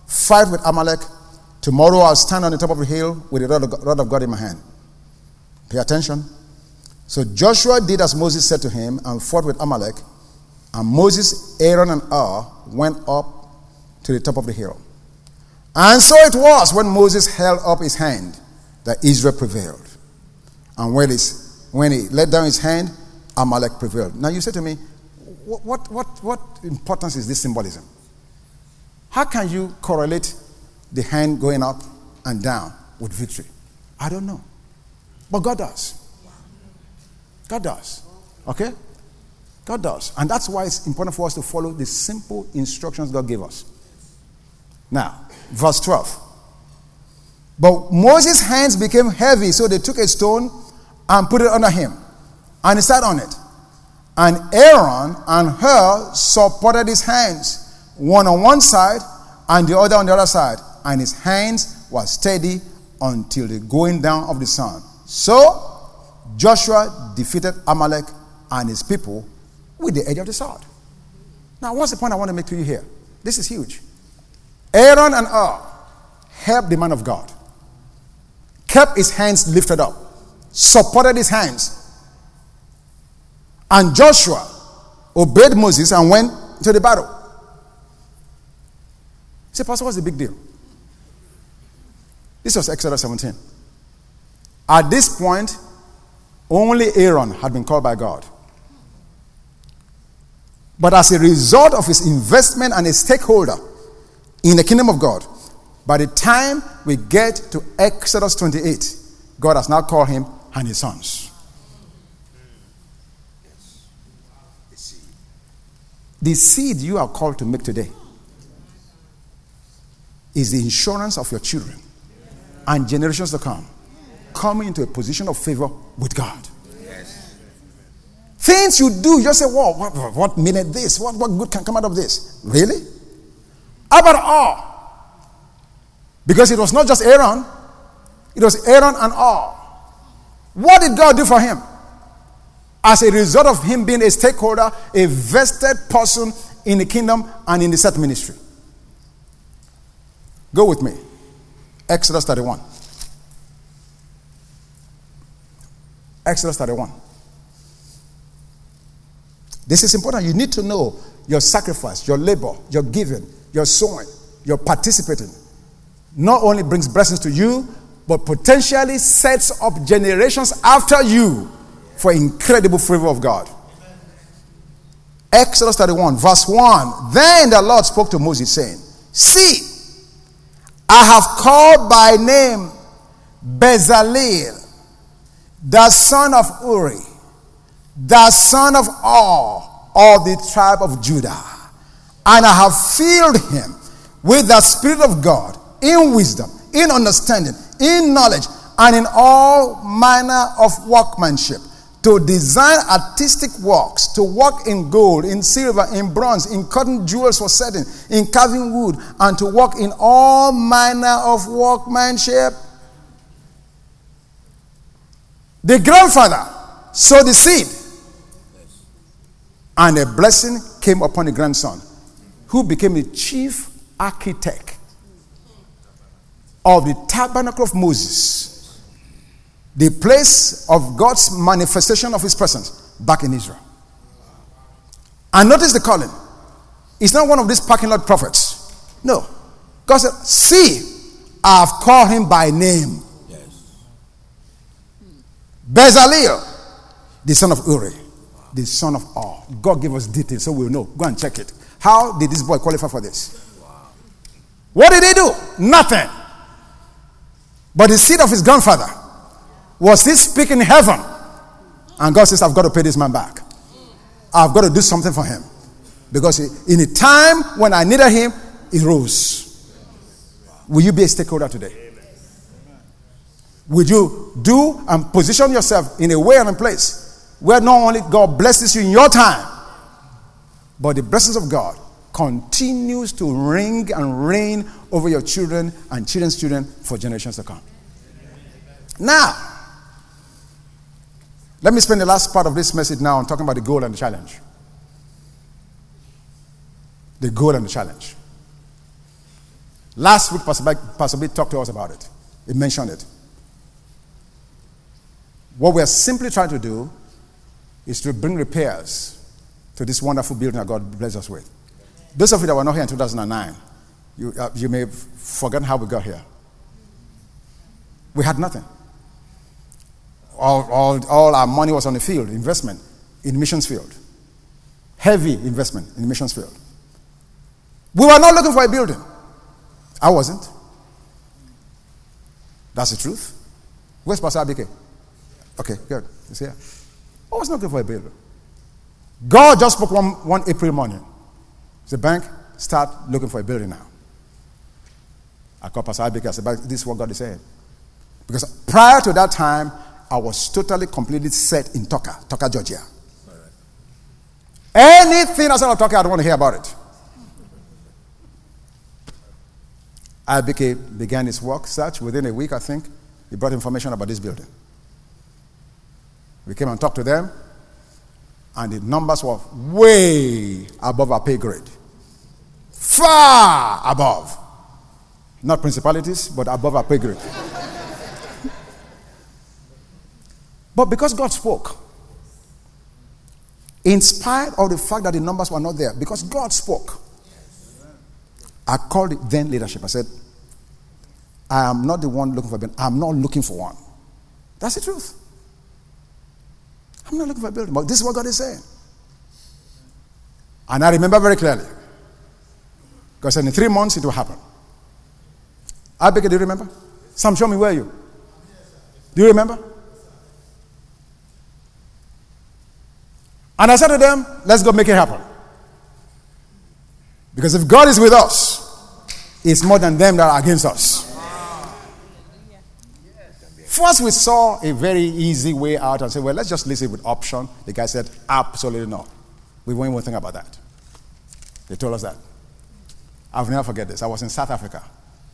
fight with Amalek. Tomorrow I'll stand on the top of the hill with the rod of God in my hand. Pay attention. So Joshua did as Moses said to him and fought with Amalek. And Moses, Aaron, and Hur went up to the top of the hill. And so it was when Moses held up his hand that Israel prevailed. And when, when he let down his hand, Amalek prevailed. Now you say to me, what, what, what, what importance is this symbolism? How can you correlate the hand going up and down with victory? I don't know. But God does. God does. Okay? God does. And that's why it's important for us to follow the simple instructions God gave us. Now, verse 12. But Moses' hands became heavy, so they took a stone and put it under him. And he sat on it. And Aaron and Hur supported his hands, one on one side and the other on the other side. And his hands were steady until the going down of the sun. So Joshua defeated Amalek and his people with the edge of the sword. Now, what's the point I want to make to you here? This is huge. Aaron and Hur helped the man of God, kept his hands lifted up, supported his hands. And Joshua obeyed Moses and went to the battle. Say, Pastor, what's the big deal? This was Exodus 17. At this point, only Aaron had been called by God. But as a result of his investment and a stakeholder in the kingdom of God, by the time we get to Exodus 28, God has now called him and his sons. The seed you are called to make today is the insurance of your children and generations to come coming into a position of favor with God. Things you do, you just say, Whoa, what, what minute this? What, what good can come out of this? Really? About Hur? Because it was not just Aaron, it was Aaron and all. What did God do for him? As a result of him being a stakeholder, a vested person in the kingdom and in the set ministry. Go with me. Exodus 31. Exodus 31. This is important. You need to know your sacrifice, your labor, your giving, your sowing, your participating. Not only brings blessings to you, but potentially sets up generations after you for incredible favor of God. Exodus 31, verse 1. Then the Lord spoke to Moses, saying, See, I have called by name Bezalel the son of Uri, the son of Hur of the tribe of Judah. And I have filled him with the Spirit of God in wisdom, in understanding, in knowledge, and in all manner of workmanship to design artistic works, to work in gold, in silver, in bronze, in cotton jewels for setting, in carving wood, and to work in all manner of workmanship. The grandfather sowed the seed, and a blessing came upon the grandson, who became the chief architect of the tabernacle of Moses, the place of God's manifestation of his presence back in Israel. And notice the calling. It's not one of these parking lot prophets. No. God said, See, I've called him by name. Bezalel, the son of Uri, the son of Hur. God gave us details so we'll know. Go and check it. How did this boy qualify for this? What did he do? Nothing. But the seed of his grandfather was he speaking in heaven? And God says, I've got to pay this man back. I've got to do something for him. Because in a time when I needed him, he rose. Will you be a stakeholder today? Would you do and position yourself in a way and a place where not only God blesses you in your time, but the blessings of God continues to ring and reign over your children and children's children for generations to come. Now, let me spend the last part of this message now on talking about the goal and the challenge. The goal and the challenge. Last week, Pastor, B talked to us about it. He mentioned it. What we are simply trying to do is to bring repairs to this wonderful building that God blessed us with. Those of you that were not here in 2009, you, uh, you may have forgotten how we got here. We had nothing. All, all, all our money was on the field, investment in missions field. Heavy investment in missions field. We were not looking for a building. I wasn't. That's the truth. Where's Pastor Abike? Okay, good. He's here. Oh, I was not looking for a building. God just spoke one, one April morning. The bank, start looking for a building now. I called Pastor Abike. I said, this is what God is saying. Because prior to that time, I was totally, completely set in Tucker, Tucker, Georgia. Anything outside of Tucker, I don't want to hear about it. Abike began his work search. Within a week, I think, he brought information about this building. We came and talked to them, and the numbers were way above our pay grade. Far above. Not principalities, but above our pay grade. but because God spoke, in spite of the fact that the numbers were not there, because God spoke, I called the then leadership. I said, I am not the one looking for a. I'm not looking for one. That's the truth. I'm not looking for a building, but this is what God is saying. And I remember very clearly. Because in three months it will happen. Abike, do you remember? Sam, show me where you. Do you remember? And I said to them, let's go make it happen. Because if God is with us, it's more than them that are against us. First, we saw a very easy way out and said, well, let's just list it with option. The guy said, absolutely not. We won't even think about that. They told us that. I'll never forget this. I was in South Africa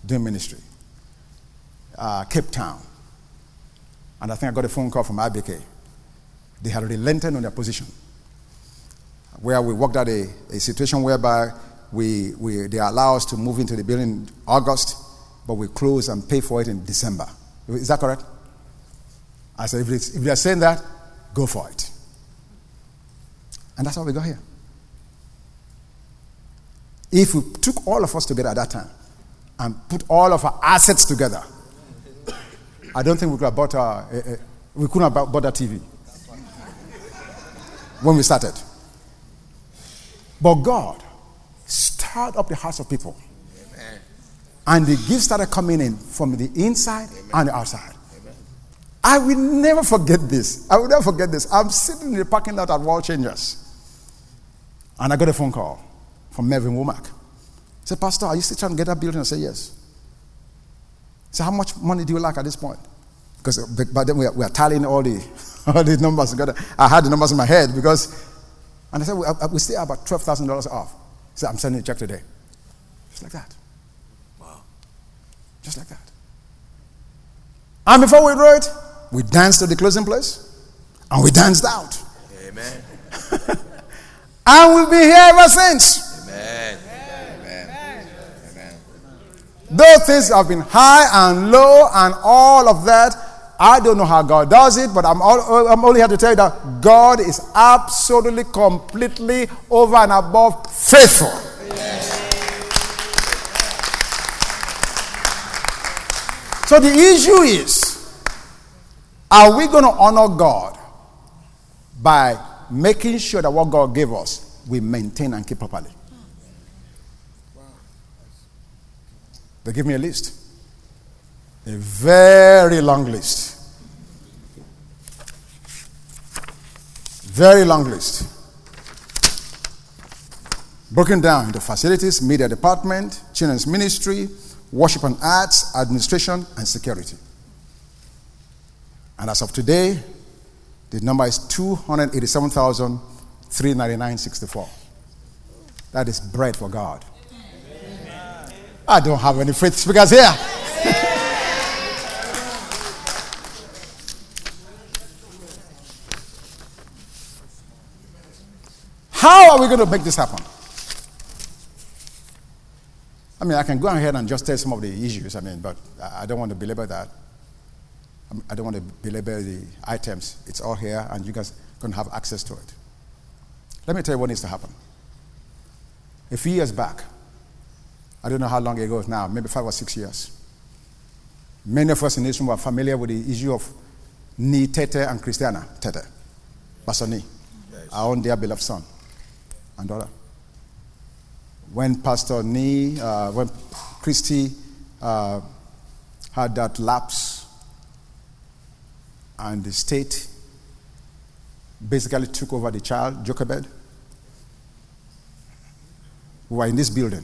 doing ministry, uh, Cape Town. And I think I got a phone call from Abike. They had relented on their position. Where we worked out a, a situation whereby we, we, they allow us to move into the building in August, but we close and pay for it in December. Is that correct? I said, if, if they're saying that, go for it. And that's how we got here. If we took all of us together at that time and put all of our assets together, I don't think we could have bought a, a, a we couldn't have bought a TV when we started. But God stirred up the hearts of people and the gifts started coming in from the inside Amen. and the outside. Amen. I will never forget this. I will never forget this. I'm sitting in the parking lot at World Changers. And I got a phone call from Melvin Womack. He said, Pastor, are you still trying to get that building? I said, Yes. He said, How much money do you like at this point? Because uh, by then we are, we are tallying all the, all the numbers together. I had the numbers in my head because, and I said, We, we still have about $12,000 off. He said, I'm sending a check today. Just like that. Just like that. And before we wrote, we danced to the closing place and we danced out. Amen. and we've been here ever since. Amen. Amen. Amen. Those things have been high and low and all of that. I don't know how God does it, but I'm, all, I'm only here to tell you that God is absolutely, completely over and above faithful. So the issue is are we going to honor God by making sure that what God gave us we maintain and keep properly? They give me a list, a very long list. Very long list. Broken down into facilities, media department, children's ministry, worship and arts, administration, and security. And as of today, the number is 287,399.64. That is bread for God. I don't have any faith speakers here. How are we going to make this happen? I mean, I can go ahead and just tell some of the issues, I mean, but I don't want to belabor that. I don't want to belabor the items. It's all here, and you guys can have access to it. Let me tell you what needs to happen. A few years back, I don't know how long ago now, maybe five or six years, many of us in this room were familiar with the issue of Ni Tete and Christiana Tete, Basoni, yes. our own dear beloved son and daughter. When Pastor Ni, uh, when Christy uh, had that lapse and the state basically took over the child, Jochebed, we were in this building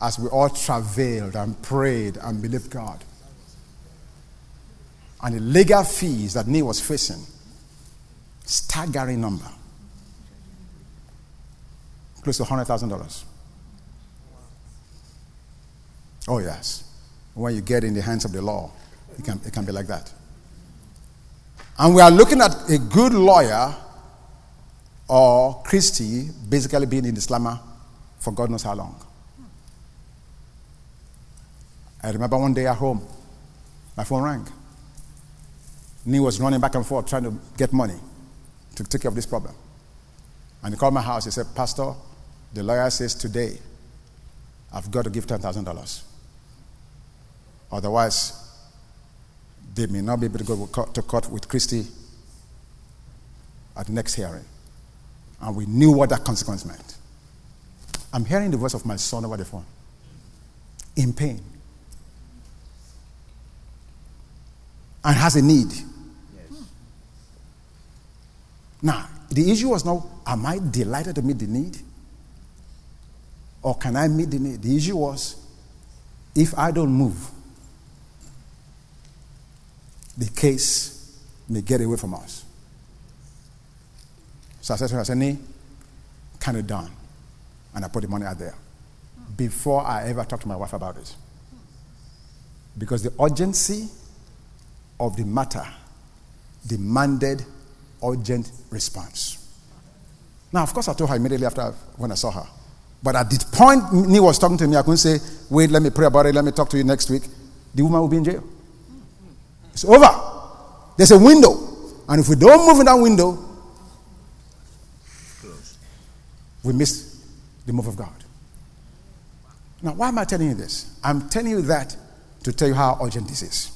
as we all travailed and prayed and believed God. And the legal fees that Nee was facing, staggering number, close to $100,000. Oh, yes. When you get in the hands of the law, it can, it can be like that. And we are looking at a good lawyer or Christy basically being in the Islam for God knows how long. I remember one day at home, my phone rang. Nee was running back and forth trying to get money to take care of this problem. And he called my house. He said, Pastor, the lawyer says today, I've got to give $10,000. Otherwise, they may not be able to go to court with Christy at the next hearing. And we knew what that consequence meant. I'm hearing the voice of my son over the phone in pain and has a need. Yes. Now, the issue was not, am I delighted to meet the need? Or can I meet the need? The issue was, if I don't move, the case may get away from us. So I said to her, I said, Nee, kind of done. And I put the money out there before I ever talked to my wife about it. Because the urgency of the matter demanded urgent response. Now, of course, I told her immediately after when I saw her. But at the point Nee was talking to me, I couldn't say, wait, let me pray about it, let me talk to you next week. The woman will be in jail. It's over. There's a window. And if we don't move in that window, we miss the move of God. Now, why am I telling you this? I'm telling you that to tell you how urgent this is.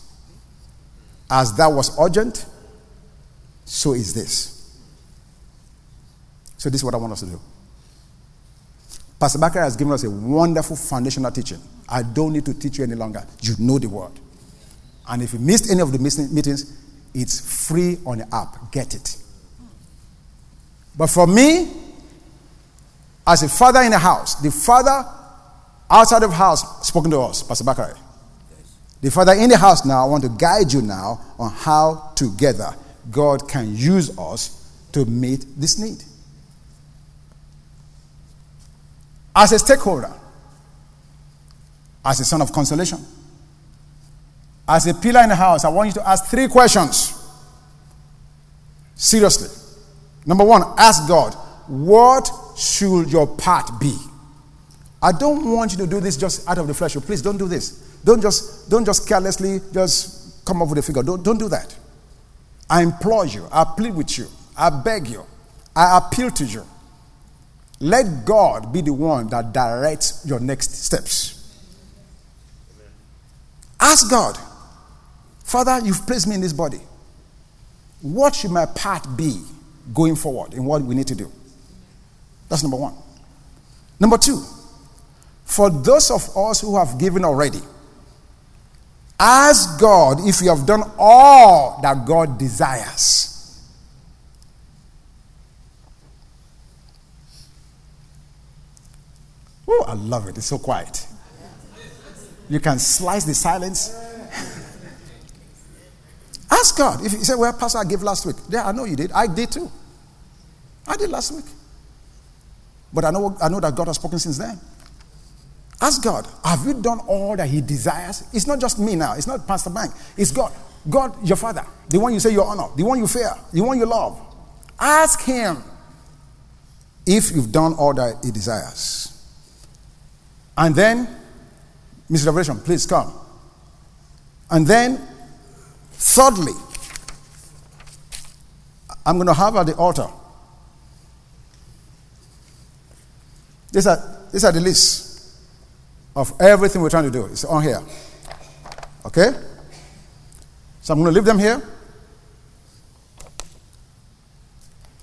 As that was urgent, so is this. So, this is what I want us to do. Pastor Bakari has given us a wonderful foundational teaching. I don't need to teach you any longer. You know the word. And if you missed any of the meetings, it's free on the app. Get it. But for me, as a father in the house, the father outside of house spoken to us, Pastor Bakari. The father in the house now, I want to guide you now on how together God can use us to meet this need. As a stakeholder, as a son of consolation, as a pillar in the house, I want you to ask three questions. Seriously. Number one, ask God, what should your part be? I don't want you to do this just out of the flesh. Please don't do this. Don't just, don't just carelessly just come up with a figure. Don't, don't do that. I implore you. I plead with you. I beg you. I appeal to you. Let God be the one that directs your next steps. Ask God, Father, you've placed me in this body. What should my part be going forward in what we need to do? That's number one. Number two, for those of us who have given already, ask God if you have done all that God desires. Oh, I love it. It's so quiet. You can slice the silence Ask God. If you say, Well, Pastor, I gave last week. Yeah, I know you did. I did too. I did last week. But I know, I know that God has spoken since then. Ask God, have you done all that He desires? It's not just me now, it's not Pastor Bank, it's God. God, your Father, the one you say you honor, the one you fear, the one you love. Ask Him if you've done all that He desires. And then, Mr. Revelation, please come. And then, thirdly, I'm going to have at the altar. These are, these are the lists of everything we're trying to do. It's on here. Okay? So I'm going to leave them here.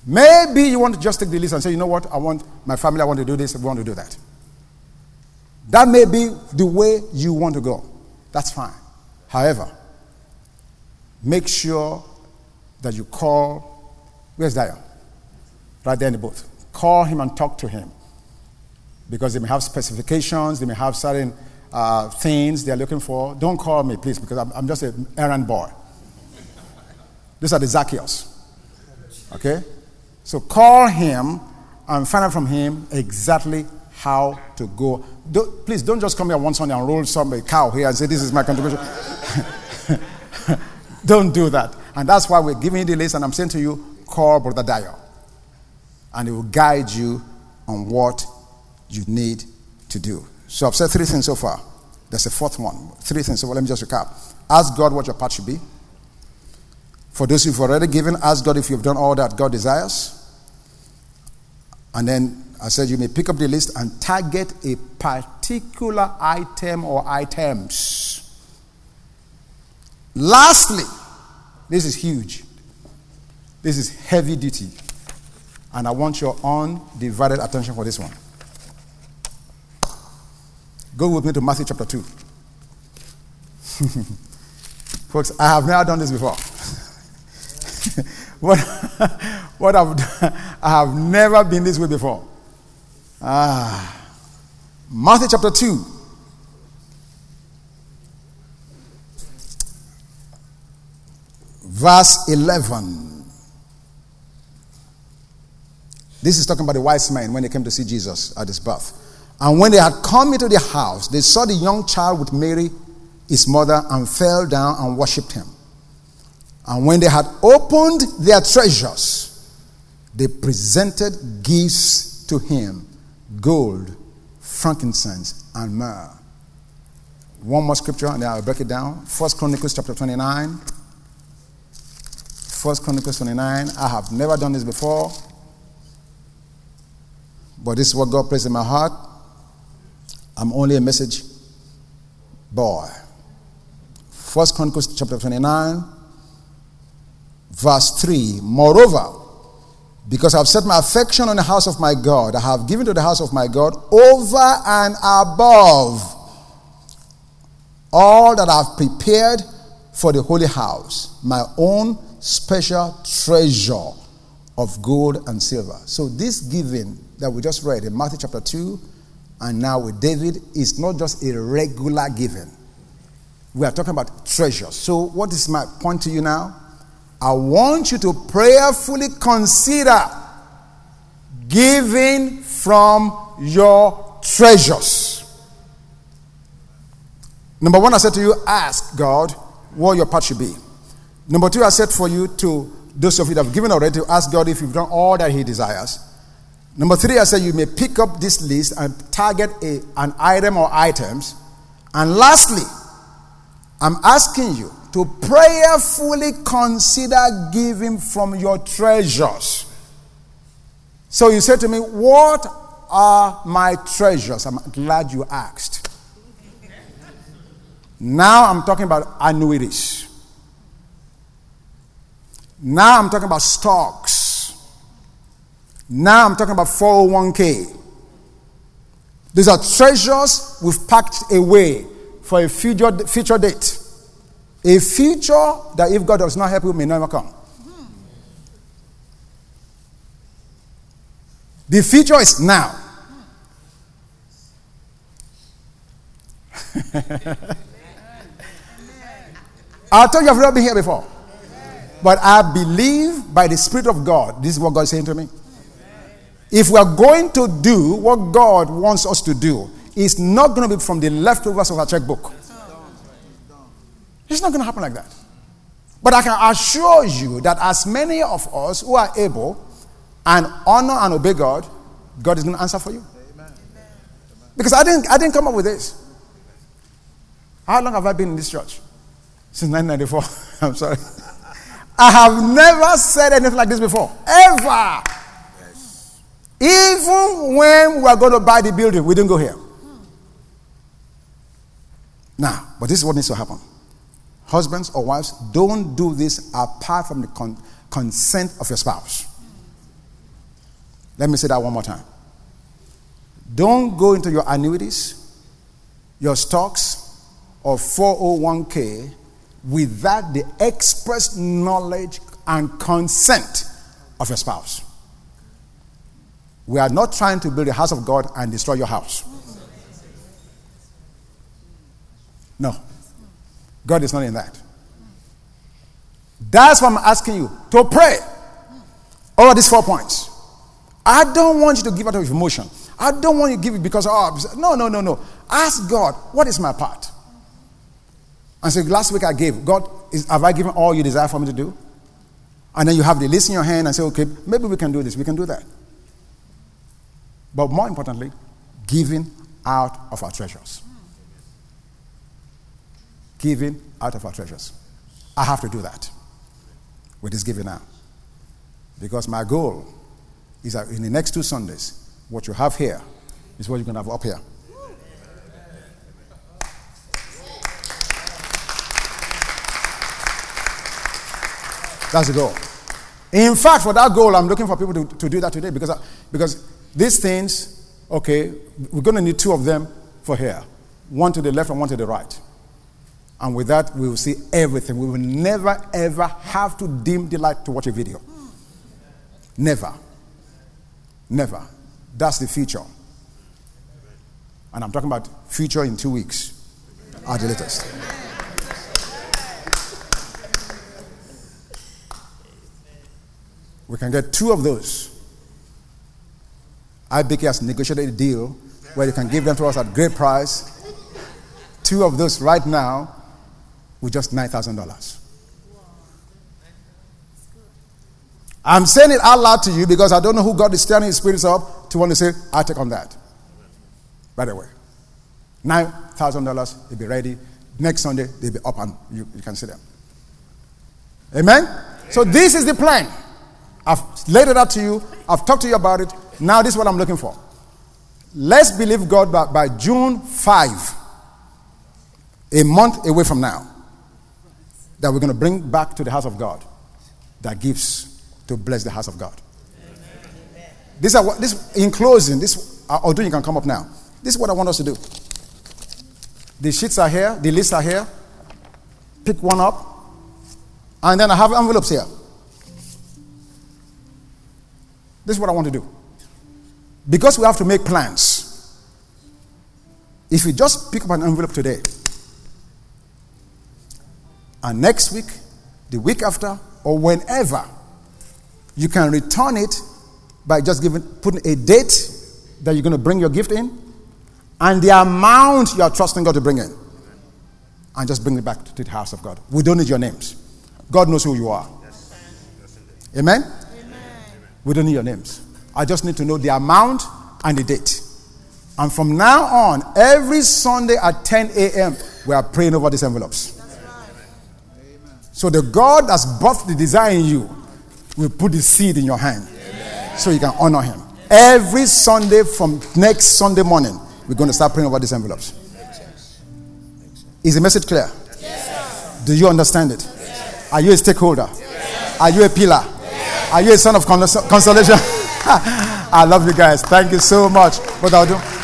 Maybe you want to just take the list and say, you know what, I want my family, I want to do this, I want to do that. That may be the way you want to go. That's fine. However, make sure that you call Where's Dion? Right there in the booth. Call him and talk to him. Because they may have specifications, they may have certain uh, things they're looking for. Don't call me, please, because I'm, I'm just an errand boy. These are the Zacchaeus. Okay? So call him and find out from him exactly how to go. Don't, please don't just come here one Sunday and roll some cow here and say, This is my contribution. don't do that. And that's why we're giving you the list, and I'm saying to you, call Brother Dio, and he will guide you on what you need to do. So I've said three things so far. There's a fourth one. Three things. So let me just recap. Ask God what your part should be. For those who've already given, ask God if you've done all that God desires. And then I said you may pick up the list and target a particular item or items. Lastly, this is huge. This is heavy duty. And I want your undivided attention for this one. Go with me to Matthew chapter 2. Folks, I have never done this before. what, what I've done, I have never been this way before. Ah. Matthew chapter 2. Verse 11. This is talking about the wise men when they came to see Jesus at his birth. And when they had come into the house, they saw the young child with Mary, his mother, and fell down and worshipped him. And when they had opened their treasures, they presented gifts to him gold, frankincense, and myrrh. One more scripture, and then I'll break it down. First Chronicles chapter 29. First Chronicles 29. I have never done this before. But this is what God placed in my heart. I'm only a message boy. First Chronicles chapter 29, verse 3. Moreover, because I have set my affection on the house of my God, I have given to the house of my God over and above all that I have prepared for the holy house, my own special treasure of gold and silver. So, this giving that we just read in Matthew chapter 2 and now with David is not just a regular giving. We are talking about treasure. So, what is my point to you now? I want you to prayerfully consider giving from your treasures. Number one, I said to you, ask God what your part should be. Number two, I said for you to, those of you that have given already, to ask God if you've done all that He desires. Number three, I said you may pick up this list and target a, an item or items. And lastly, I'm asking you to prayerfully consider giving from your treasures. So you said to me, What are my treasures? I'm glad you asked. Now I'm talking about annuities. Now I'm talking about stocks. Now I'm talking about 401k. These are treasures we've packed away for a future, future date. A future that if God does not help you may never come. The future is now. I told you I've never been here before. But I believe by the Spirit of God, this is what God is saying to me. If we are going to do what God wants us to do, it's not going to be from the leftovers of our checkbook. It's not going to happen like that. But I can assure you that as many of us who are able and honor and obey God, God is going to answer for you. Amen. Because I didn't, I didn't come up with this. How long have I been in this church? Since 1994. I'm sorry. I have never said anything like this before. Ever. Yes. Even when we were going to buy the building, we didn't go here. Hmm. Now, but this is what needs to happen. Husbands or wives, don't do this apart from the con- consent of your spouse. Let me say that one more time. Don't go into your annuities, your stocks, or 401k without the express knowledge and consent of your spouse. We are not trying to build a house of God and destroy your house. No. God is not in that. That's why I'm asking you to pray over these four points. I don't want you to give out of emotion. I don't want you to give it because, oh, no, no, no, no. Ask God, what is my part? And so last week I gave, God, is, have I given all you desire for me to do? And then you have the list in your hand and say, okay, maybe we can do this, we can do that. But more importantly, giving out of our treasures. Giving out of our treasures. I have to do that with this giving out. Because my goal is that in the next two Sundays, what you have here is what you're going to have up here. That's the goal. In fact, for that goal, I'm looking for people to, to do that today because, because these things, okay, we're going to need two of them for here one to the left and one to the right. And with that, we will see everything. We will never, ever have to dim the light to watch a video. Never. Never. That's the future. And I'm talking about future in two weeks at the latest. We can get two of those. IBK has negotiated a deal where you can give them to us at great price. Two of those right now with just $9,000. I'm saying it out loud to you because I don't know who God is stirring his spirits up to want to say, i take on that. By the way, $9,000, they'll be ready. Next Sunday, they'll be up and you, you can see them. Amen? Amen? So, this is the plan. I've laid it out to you. I've talked to you about it. Now, this is what I'm looking for. Let's believe God by, by June 5, a month away from now, that we're going to bring back to the house of God that gives to bless the house of God. This, are what, this in closing, this uh, although you can come up now. This is what I want us to do. The sheets are here, the lists are here. Pick one up, and then I have envelopes here. This is what I want to do. Because we have to make plans. If you just pick up an envelope today, and next week, the week after, or whenever you can return it by just giving, putting a date that you're going to bring your gift in and the amount you are trusting God to bring in. And just bring it back to the house of God. We don't need your names. God knows who you are. Amen? Amen? We don't need your names. I just need to know the amount and the date. And from now on, every Sunday at 10 a.m., we are praying over these envelopes. So the God that's birthed the desire in you will put the seed in your hand Amen. so you can honor him. Every Sunday from next Sunday morning, we're going to start praying over these envelopes. Is the message clear? Yes. Do you understand it? Yes. Are you a stakeholder? Yes. Are you a pillar? Are you a son of consolation? I love you guys. Thank you so much. What I'll do.